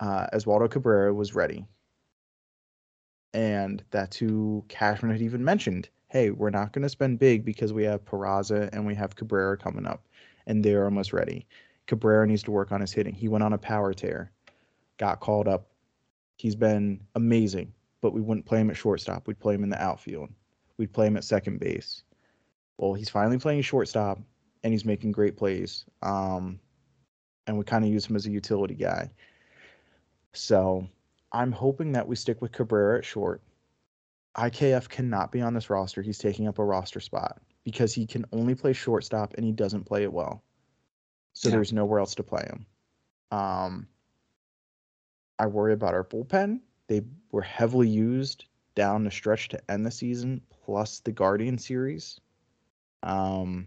uh, Oswaldo Cabrera was ready. And that's who Cashman had even mentioned. Hey, we're not going to spend big because we have Peraza and we have Cabrera coming up, and they're almost ready. Cabrera needs to work on his hitting. He went on a power tear, got called up. He's been amazing, but we wouldn't play him at shortstop. We'd play him in the outfield. We'd play him at second base. Well, he's finally playing shortstop, and he's making great plays. Um, and we kind of use him as a utility guy. So I'm hoping that we stick with Cabrera at short. IKF cannot be on this roster. He's taking up a roster spot because he can only play shortstop and he doesn't play it well. So Yeah. there's nowhere else to play him. Um, I worry about our bullpen. They were heavily used down the stretch to end the season, plus the Guardian series. Um,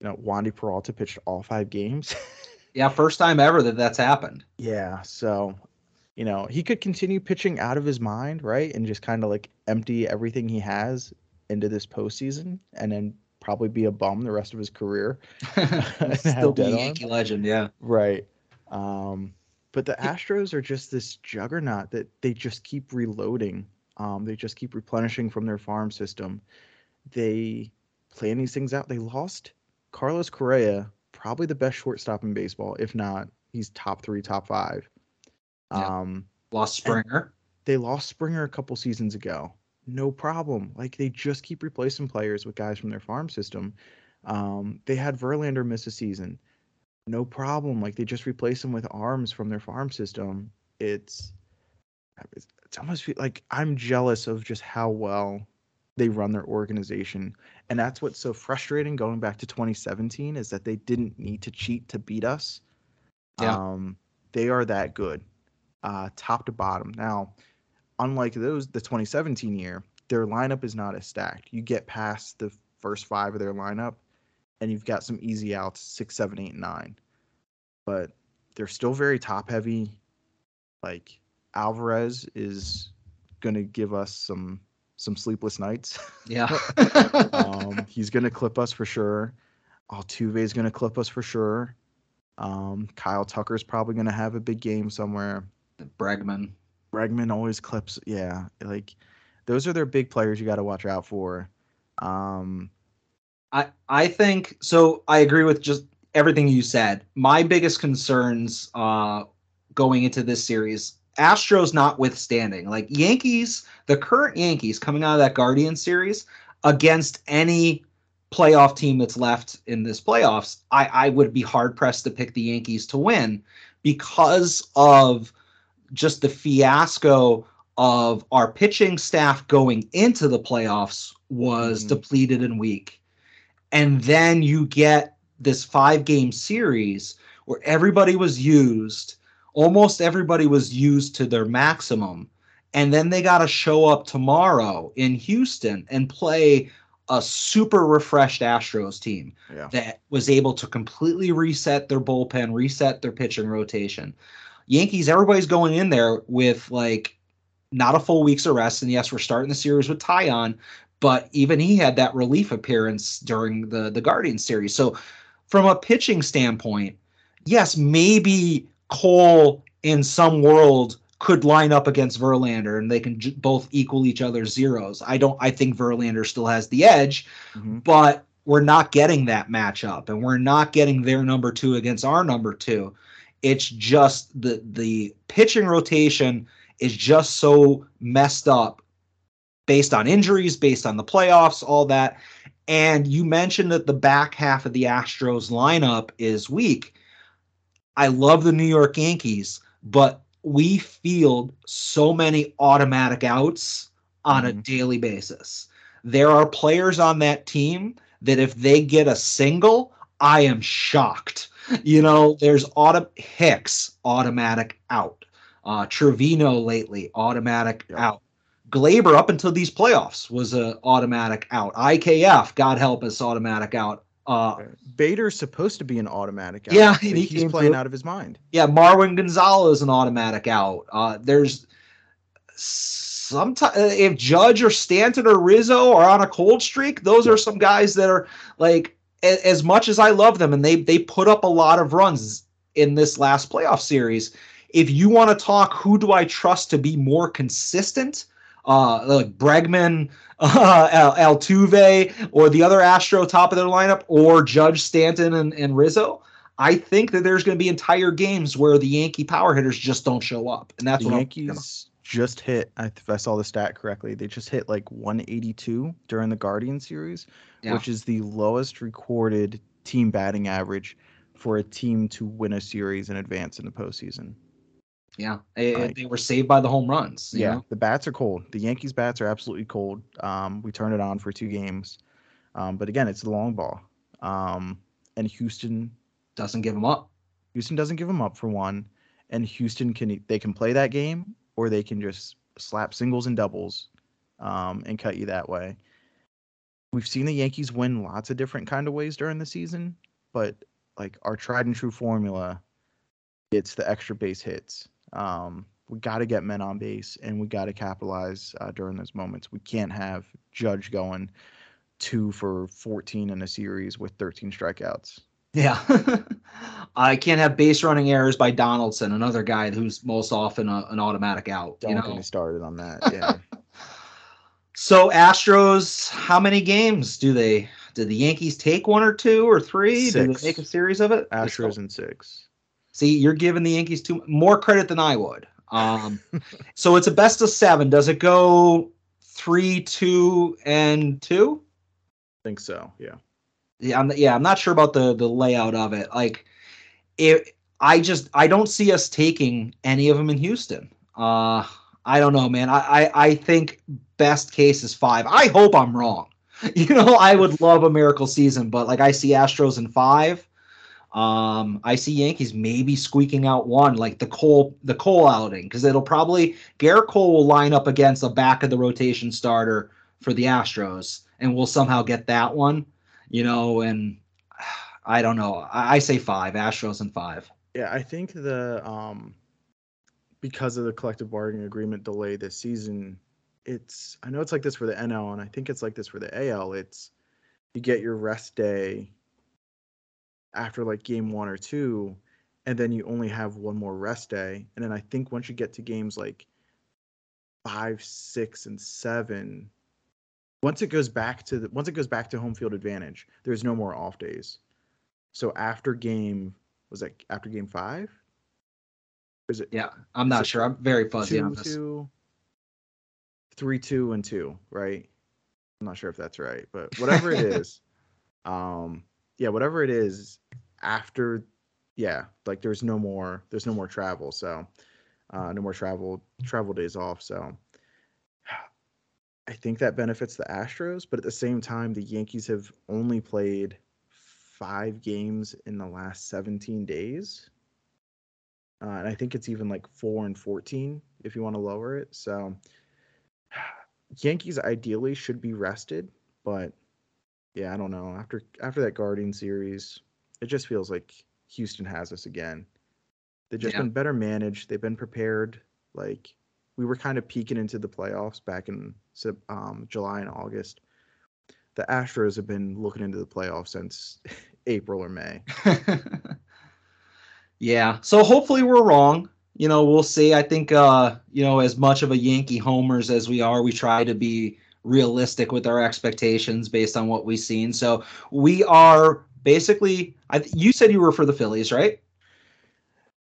you know, Wandy Peralta pitched all five games. *laughs* Yeah, first time ever that that's happened. Yeah, so you know, he could continue pitching out of his mind, right? And just kind of like empty everything he has into this postseason and then probably be a bum the rest of his career. *laughs* *laughs* Still be a on. Yankee legend, yeah. Right. Um, but the Astros are just this juggernaut that they just keep reloading. Um, they just keep replenishing from their farm system. They plan these things out. They lost Carlos Correa, probably the best shortstop in baseball. If not, he's top three, top five. Yeah. Um, Lost Springer. they lost Springer a couple seasons ago. No problem. Like they just keep replacing players with guys from their farm system. Um, they had Verlander miss a season. No problem. Like they just replace them with arms from their farm system. It's it's, it's almost like I'm jealous of just how well they run their organization. And that's what's so frustrating going back to 2017 is that they didn't need to cheat to beat us. Yeah. Um, they are that good, uh, top to bottom. Now, unlike those, the 2017 year, their lineup is not as stacked. You get past the first five of their lineup, and you've got some easy outs six, seven, eight, nine. But they're still very top heavy. Like Alvarez is going to give us some some sleepless nights. Yeah. *laughs* um, he's going to clip us for sure. Altuve is going to clip us for sure. Um, Kyle Tucker is probably going to have a big game somewhere. Bregman. Bregman always clips. Yeah, like those are their big players you got to watch out for. Um, I I think so. I agree with just everything you said. My biggest concerns uh, going into this series, Astros notwithstanding, like Yankees, the current Yankees coming out of that Guardian series against any playoff team that's left in this playoffs, I I would be hard pressed to pick the Yankees to win because of just the fiasco of our pitching staff going into the playoffs was Mhm. depleted and weak. And then you get this five game series where everybody was used, almost everybody was used to their maximum. And then they got to show up tomorrow in Houston and play a super refreshed Astros team yeah, that was able to completely reset their bullpen, reset their pitching rotation. Yankees, everybody's going in there with like not a full week's rest. And yes, we're starting the series with Taillon, but even he had that relief appearance during the the Guardian series. So from a pitching standpoint, yes, maybe Cole in some world could line up against Verlander and they can j- both equal each other's zeros. I don't I think Verlander still has the edge, Mhm. but we're not getting that matchup and we're not getting their number 2 against our number 2. It's just the the pitching rotation is just so messed up based on injuries, based on the playoffs, all that. And you mentioned that the back half of the Astros lineup is weak. I love the New York Yankees, but we field so many automatic outs on a Mhm. daily basis. There are players on that team that if they get a single, I am shocked. You know, there's auto Hicks automatic out. Uh, Trevino lately automatic Yep. out. Gleyber up until these playoffs was a automatic out. IKF, God help us, automatic out. Uh, Bader's supposed to be an automatic. Out, Yeah, he he's playing through. out of his mind. yeah, Marwin Gonzalez an automatic out. Uh, there's sometimes if Judge or Stanton or Rizzo are on a cold streak, those are some guys that are like as much as I love them and they they put up a lot of runs in this last playoff series. if you want to talk, who do I trust to be more consistent? Uh, like Bregman, *laughs* uh, Al- Altuve, or the other Astro top of their lineup, or Judge Stanton and, and Rizzo. I think that there's going to be entire games where the Yankee power hitters just don't show up, and that's the what Yankees just hit. I- If I saw the stat correctly, they just hit like 182 during the Guardian series, Yeah. which is the lowest recorded team batting average for a team to win a series in advance in the postseason. Yeah, Like- they were saved by the home runs. you Yeah, know? the bats are cold. The Yankees bats are absolutely cold. Um, we turned it on for two games, um, but again, it's the long ball. Um, and Houston, doesn't give them up. Houston doesn't give them up for one, and Houston can they can play that game or they can just slap singles and doubles, um, and cut you that way. We've seen the Yankees win lots of different kind of ways during the season, but like our tried and true formula, it's the extra base hits. Um, we got to get men on base and we got to capitalize uh, during those moments. We can't have Judge going two for 14 in a series with 13 strikeouts. Yeah. *laughs* I can't have base running errors by Donaldson, another guy who's most often a, an automatic out. Don't you get me started on that. *laughs* Yeah. So Astros, how many games do they? Did the Yankees take one or two or three? Did they make a series of it? Astros in six. See, you're giving the Yankees too more credit than I would. Um, so it's a best of seven. Does it go three, two, and two? I think so. Yeah. Yeah, I'm yeah, I'm not sure about the the layout of it. Like, it, I just I don't see us taking any of them in Houston. Uh, I don't know, man. I I, I think best case is five. I hope I'm wrong. *laughs* You know, I would love a miracle season, but like I see Astros in five. Um, I see Yankees maybe squeaking out one, like the Cole the Cole outing, because it'll probably Gerrit Cole will line up against a back of the rotation starter for the Astros, and we'll somehow get that one you know, and *sighs* I don't know. I, I say five, Astros and five. Yeah, I think the um because of the collective bargaining agreement delay this season, it's I know it's like this for the NL and I think it's like this for the AL. It's you get your rest day after like game 1 or 2 and then you only have one more rest day and then I think once you get to games like 5, 6 and 7 once it goes back to the once it goes back to home field advantage, there's no more off days. So after game was that after game five? Is it Yeah, I'm not sure. I'm very fuzzy two, on this. two, three, two, and two, right? I'm not sure if that's right, but whatever it *laughs* is, um, yeah, whatever it is, after, yeah, like there's no more, there's no more travel, so, uh, no more travel, travel days off, so. I think that benefits the Astros, but at the same time, the Yankees have only played five games in the last 17 days. Uh, and I think it's even like four and 14 if you want to lower it. So *sighs* Yankees ideally should be rested, but yeah, I don't know. After after that Guardian series, it just feels like Houston has us again. They've just Yeah. been better managed. They've been prepared. Like we were kind of peeking into the playoffs back in um, July and August. The Astros have been looking into the playoffs since *laughs* April or May. *laughs* yeah. So hopefully we're wrong. You know, we'll see. I think uh, you know, as much of a Yankee homers as we are, we try to be realistic with our expectations based on what we've seen. So we are basically I you said you were for the Phillies, right?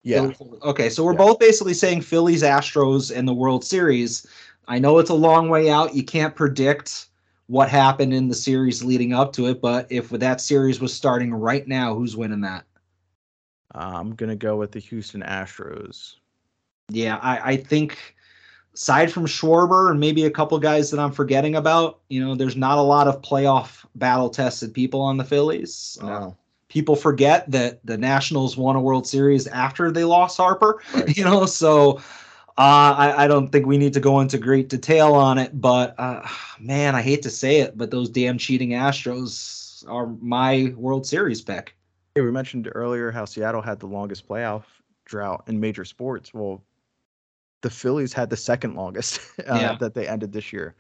Yeah, Okay, so we're Yeah. both basically saying Phillies, Astros, and the World Series. I know it's a long way out. You can't predict what happened in the series leading up to it, but if that series was starting right now, who's winning that? I'm gonna go with the Houston Astros. Yeah, I, I think aside from Schwarber and maybe a couple guys that I'm forgetting about, you know, there's not a lot of playoff battle tested people on the Phillies. Uh, No, people forget that the Nationals won a World Series after they lost Harper. Right. *laughs* You know, so uh, I, I don't think we need to go into great detail on it. But uh, man, I hate to say it, but those damn cheating Astros are my World Series pick. Yeah, we mentioned earlier how Seattle had the longest playoff drought in major sports. Well, the Phillies had the second longest *laughs* uh, Yeah. that they ended this year.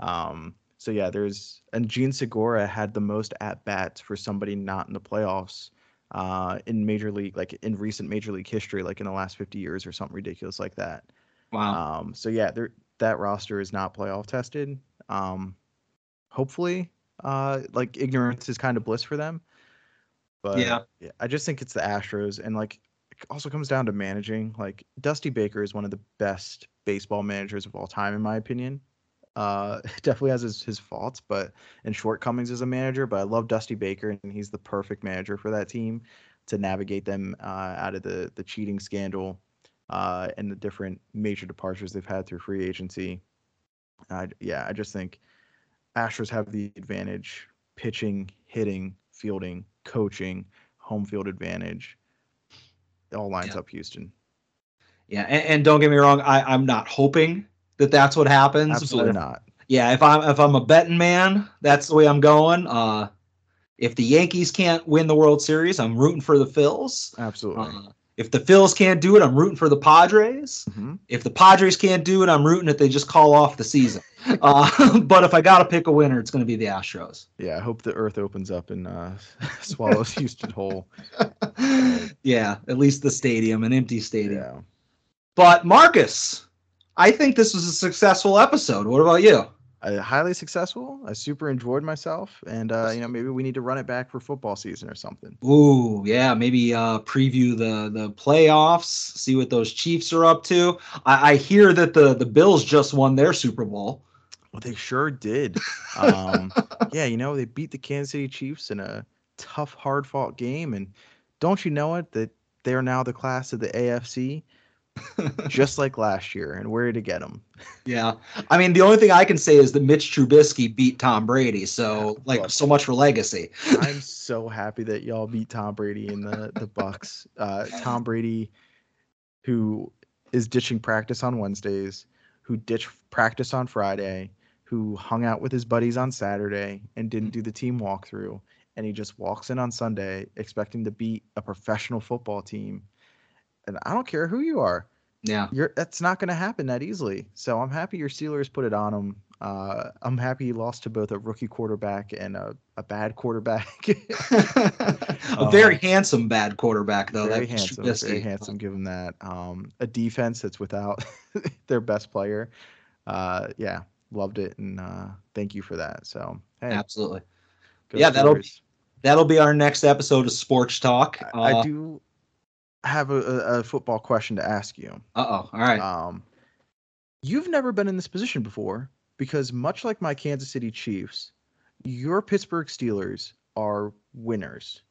Um, so yeah, there's and Jean Segura had the most at bats for somebody not in the playoffs uh, in major league, like in recent major league history, like in the last 50 years or something ridiculous like that. Wow. Um, so yeah, that roster is not playoff tested. Um, hopefully, uh, like ignorance is kind of bliss for them. But Yeah. I just think it's the Astros, and like it also comes down to managing. Like Dusty Baker is one of the best baseball managers of all time, in my opinion. Uh, *laughs* definitely has his, his faults, but and shortcomings as a manager. But I love Dusty Baker, and he's the perfect manager for that team to navigate them uh, out of the the cheating scandal uh, and the different major departures they've had through free agency. I, yeah, I just think Astros have the advantage pitching, hitting, fielding, coaching, home field advantage. It all lines Yeah. up Houston. Yeah, and, and don't get me wrong, I, I'm not hoping that that's what happens. Absolutely not. Yeah, if I'm if I'm a betting man, that's the way I'm going. Uh, if the Yankees can't win the World Series, I'm rooting for the Phils. Absolutely. Uh, if the Phils can't do it, I'm rooting for the Padres. Mhm. If the Padres can't do it, I'm rooting that they just call off the season. *laughs* Uh, *laughs* but if I got to pick a winner, it's going to be the Astros. Yeah, I hope the earth opens up and uh, *laughs* swallows Houston whole. yeah, at least the stadium, an empty stadium. Yeah. But Marcus, I think this was a successful episode. What about you? I, highly successful. I super enjoyed myself, and uh, you know maybe we need to run it back for football season or something. Ooh, yeah, maybe uh preview the the playoffs, see what those Chiefs are up to. I, I hear that the the Bills just won their Super Bowl. Well, they sure did. *laughs* Um, yeah, you know they beat the Kansas City Chiefs in a tough, hard-fought game, and don't you know it that they are now the class of the AFC, *laughs* just like last year, and we're here to get them. Yeah. I mean, the only thing I can say is that Mitch Trubisky beat Tom Brady. So, like, so much for legacy. I'm so happy that y'all beat Tom Brady in the the Bucs. Uh, Tom Brady, who is ditching practice on Wednesdays, who ditched practice on Friday, who hung out with his buddies on Saturday and didn't do the team walkthrough, and he just walks in on Sunday expecting to beat a professional football team. And I don't care who you are, Yeah. you're that's not going to happen that easily. So I'm happy your Steelers put it on them. Uh, I'm happy he lost to both a rookie quarterback and a, a bad quarterback. *laughs* a very handsome bad quarterback, though. very that Mitch handsome, very handsome. Give him that. Um, a defense that's without *laughs* their best player. Uh, yeah, loved it, and uh, thank you for that. So hey, Absolutely. yeah, that'll- Steelers. That'll be our next episode of Sports Talk. I, I Uh do have a, a, football question to ask you. oh. All right. Um, you've never been in this position before because, much like my Kansas City Chiefs, your Pittsburgh Steelers are winners.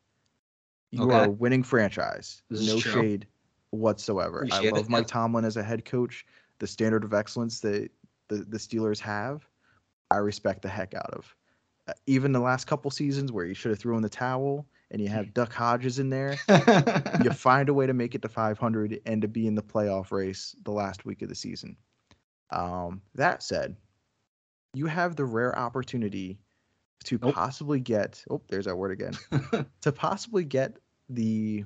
You Okay. are a winning franchise. This no shade whatsoever. I Appreciate it, love Mike. Tomlin as a head coach. The standard of excellence that the, the Steelers have, I respect the heck out of. Uh, even the last couple seasons where you should have thrown the towel and you have *laughs* Duck Hodges in there, you *laughs* find a way to make it to 500 and to be in the playoff race the last week of the season. Um, that said, you have the rare opportunity to Nope. possibly get oh, there's that word again. *laughs* to possibly get the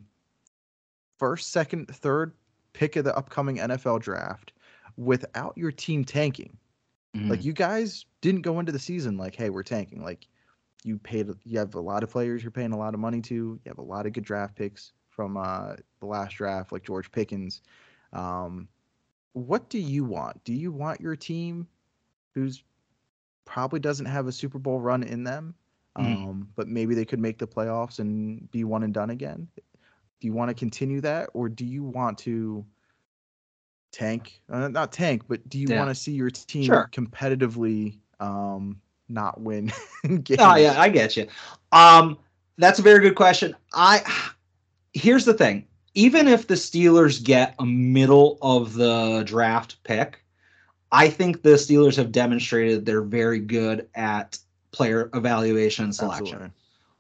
first, second, third pick of the upcoming NFL draft without your team tanking. Mm. Like you guys didn't go into the season like, hey, we're tanking. Like you paid you have a lot of players you're paying a lot of money to. You have a lot of good draft picks from uh the last draft, like George Pickens. Um what do you want? Do you want your team who's probably doesn't have a Super Bowl run in them? Mhm. Um, but maybe they could make the playoffs and be one and done again. Do you want to continue that, or do you want to tank? Uh, not tank, but do you Yeah. want to see your team Sure. competitively um, not win *laughs* games? Oh yeah, I get you. Um, that's a very good question. I here's the thing: even if the Steelers get a middle of the draft pick, I think the Steelers have demonstrated they're very good at player evaluation and selection. Absolutely.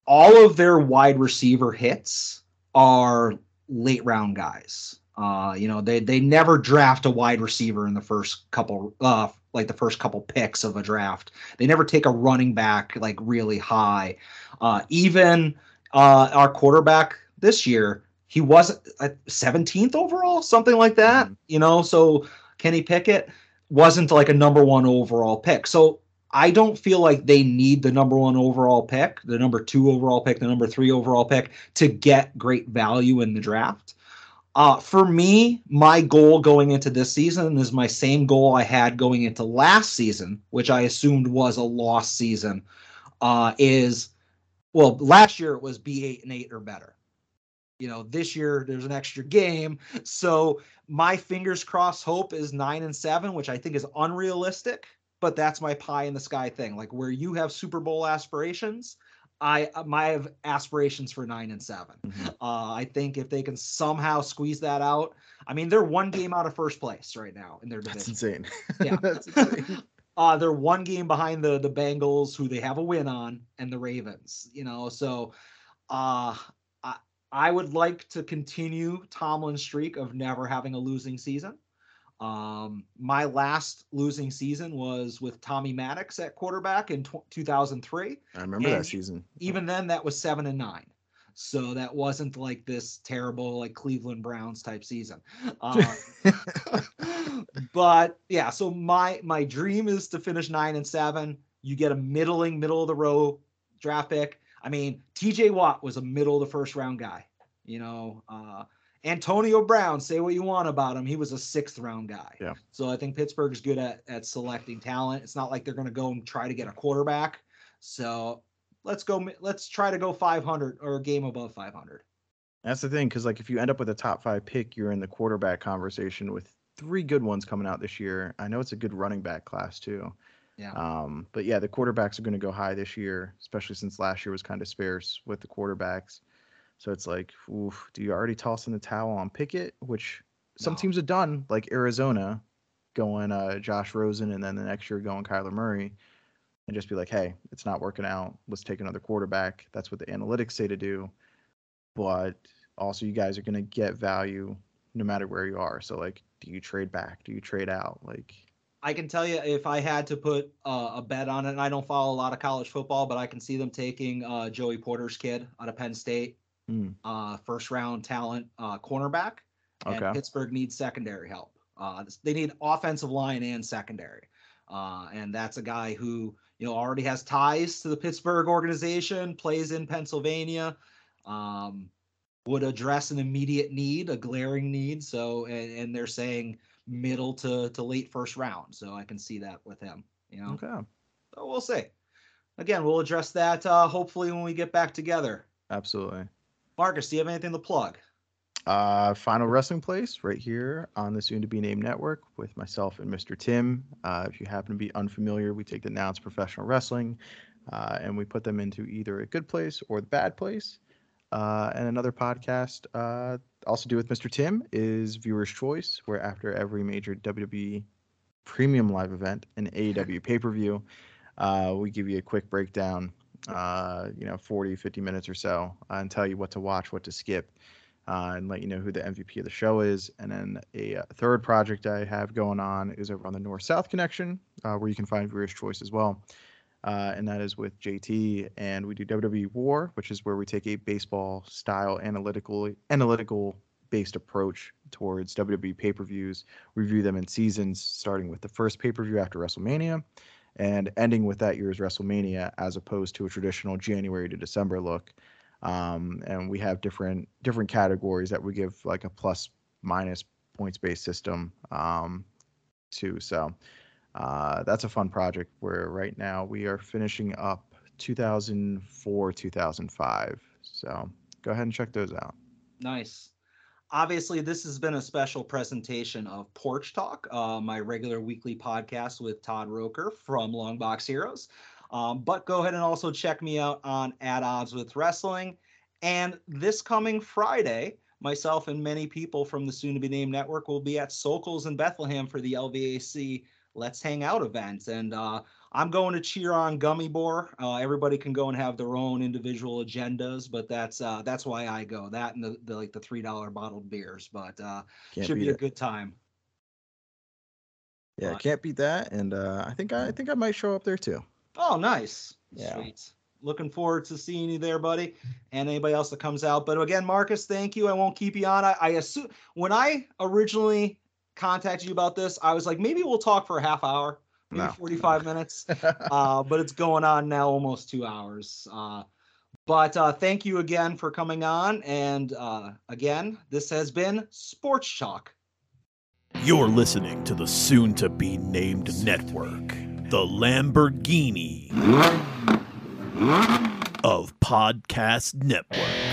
All of their wide receiver hits are late round guys. Uh, you know, they they never draft a wide receiver in the first couple uh like the first couple picks of a draft. They never take a running back like really high. Uh even uh our quarterback this year, he was uh, 17th overall, something like that. Mhm. You know, so Kenny Pickett wasn't like a number 1 overall pick. So I don't feel like they need the number one overall pick, the number two overall pick, the number three overall pick to get great value in the draft. Uh, for me, my goal going into this season is my same goal I had going into last season, which I assumed was a lost season. Uh, is well, last year it was be eight and eight or better. You know, this year there's an extra game, so my fingers crossed hope is nine and seven, which I think is unrealistic but that's my pie in the sky thing. Like where you have Super Bowl aspirations, I uh, my have aspirations for nine and 7 Mhm. Uh, I think if they can somehow squeeze that out, I mean they're one game out of first place right now in their That's division. insane. *laughs* Yeah. That's insane. *laughs* uh, they're one game behind the the Bengals, who they have a win on, and the Ravens. You know, so uh, I I would like to continue Tomlin's streak of never having a losing season. Um, my last losing season was with Tommy Maddox at quarterback in tw 2003. I remember And that season. Even then, that was seven and nine. So that wasn't like this terrible, like Cleveland Browns type season. Um, *laughs* but yeah, so my my dream is to finish nine and seven. You get a middling, middle of the row draft pick. I mean, TJ Watt was a middle of the first round guy. You know, uh, Antonio Brown, say what you want about him. He was a sixth round guy. Yeah. So I think Pittsburgh's good at, at selecting talent. It's not like they're going to go and try to get a quarterback. So let's go. Let's try to go 500 or a game above 500. That's the thing, because like if you end up with a top five pick, you're in the quarterback conversation with three good ones coming out this year. I know it's a good running back class too. Yeah. Um, but yeah, the quarterbacks are going to go high this year, especially since last year was kind of sparse with the quarterbacks. So it's like, oof, do you already toss in the towel on Pickett, which some No. teams have done, like Arizona, going uh, Josh Rosen, and then the next year going Kyler Murray, and just be like, hey, it's not working out. Let's take another quarterback. That's what the analytics say to do. But also, you guys are going to get value no matter where you are. So like, do you trade back? Do you trade out? Like, I can tell you if I had to put uh, a bet on it, and I don't follow a lot of college football, but I can see them taking uh, Joey Porter's kid out of Penn State, Hmm. uh, first round talent uh, cornerback. And Okay. Pittsburgh needs secondary help. Uh, they need offensive line and secondary. Uh, and that's a guy who you know already has ties to the Pittsburgh organization, plays in Pennsylvania, um, would address an immediate need, a glaring need. So, and, and they're saying middle to to late first round. So I can see that with him. You know, okay. so we'll see. Again, we'll address that uh, hopefully when we get back together. Absolutely. Marcus, do you have anything to plug? Uh, Final Wrestling Place right here on the soon to be named network with myself and Mr. Tim. Uh, if you happen to be unfamiliar, we take the nouns professional wrestling uh, and we put them into either a good place or the bad place. Uh, and another podcast, uh, also do with Mr. Tim, is Viewer's Choice, where after every major WWE premium live event and AEW pay per view, uh, we give you a quick breakdown, uh, you know, 40, 50 minutes or so, uh, and tell you what to watch, what to skip uh, and let you know who the MVP of the show is. And then a uh, third project I have going on is over on the North South Connection, uh, where you can find Viewer's Choice as well. Uh, and that is with JT, and we do WWE War, which is where we take a baseball style analytical analytical based approach towards WWE pay per views, review them in seasons, starting with the first pay per view after WrestleMania, and ending with that year's WrestleMania, as opposed to a traditional January to December look um, and we have different different categories that we give like a plus minus points based system um, too. So uh, that's a fun project where right now we are finishing up 2004 2005. So go ahead and check those out. Nice. Obviously, this has been a special presentation of Porch Talk, uh, my regular weekly podcast with Todd Roker from Long Box Heroes. Um, but go ahead and also check me out on At Odds with Wrestling. And this coming Friday, myself and many people from the soon to be named network will be at Sokol's in Bethlehem for the LVAC Let's Hang Out event. And uh, I'm going to cheer on Gummy Boar. Uh, everybody can go and have their own individual agendas, but that's uh, that's why I go. That and the, the like the three dollar bottled beers, but uh, should be a it. good time. Yeah, can't beat that. And uh, I think I, I think I might show up there too. Oh, nice. Yeah. Sweet. Looking forward to seeing you there, buddy, and anybody else that comes out. But again, Marcus, thank you. I won't keep you on. I, I assume when I originally contacted you about this, I was like, maybe we'll talk for a half hour. Maybe No. 45 minutes. *laughs* uh, but it's going on now almost two hours. Uh, but uh, thank you again for coming on. And uh, again, this has been Sports Shock. You're listening to the soon to be named network, the Lamborghini of Podcast Network.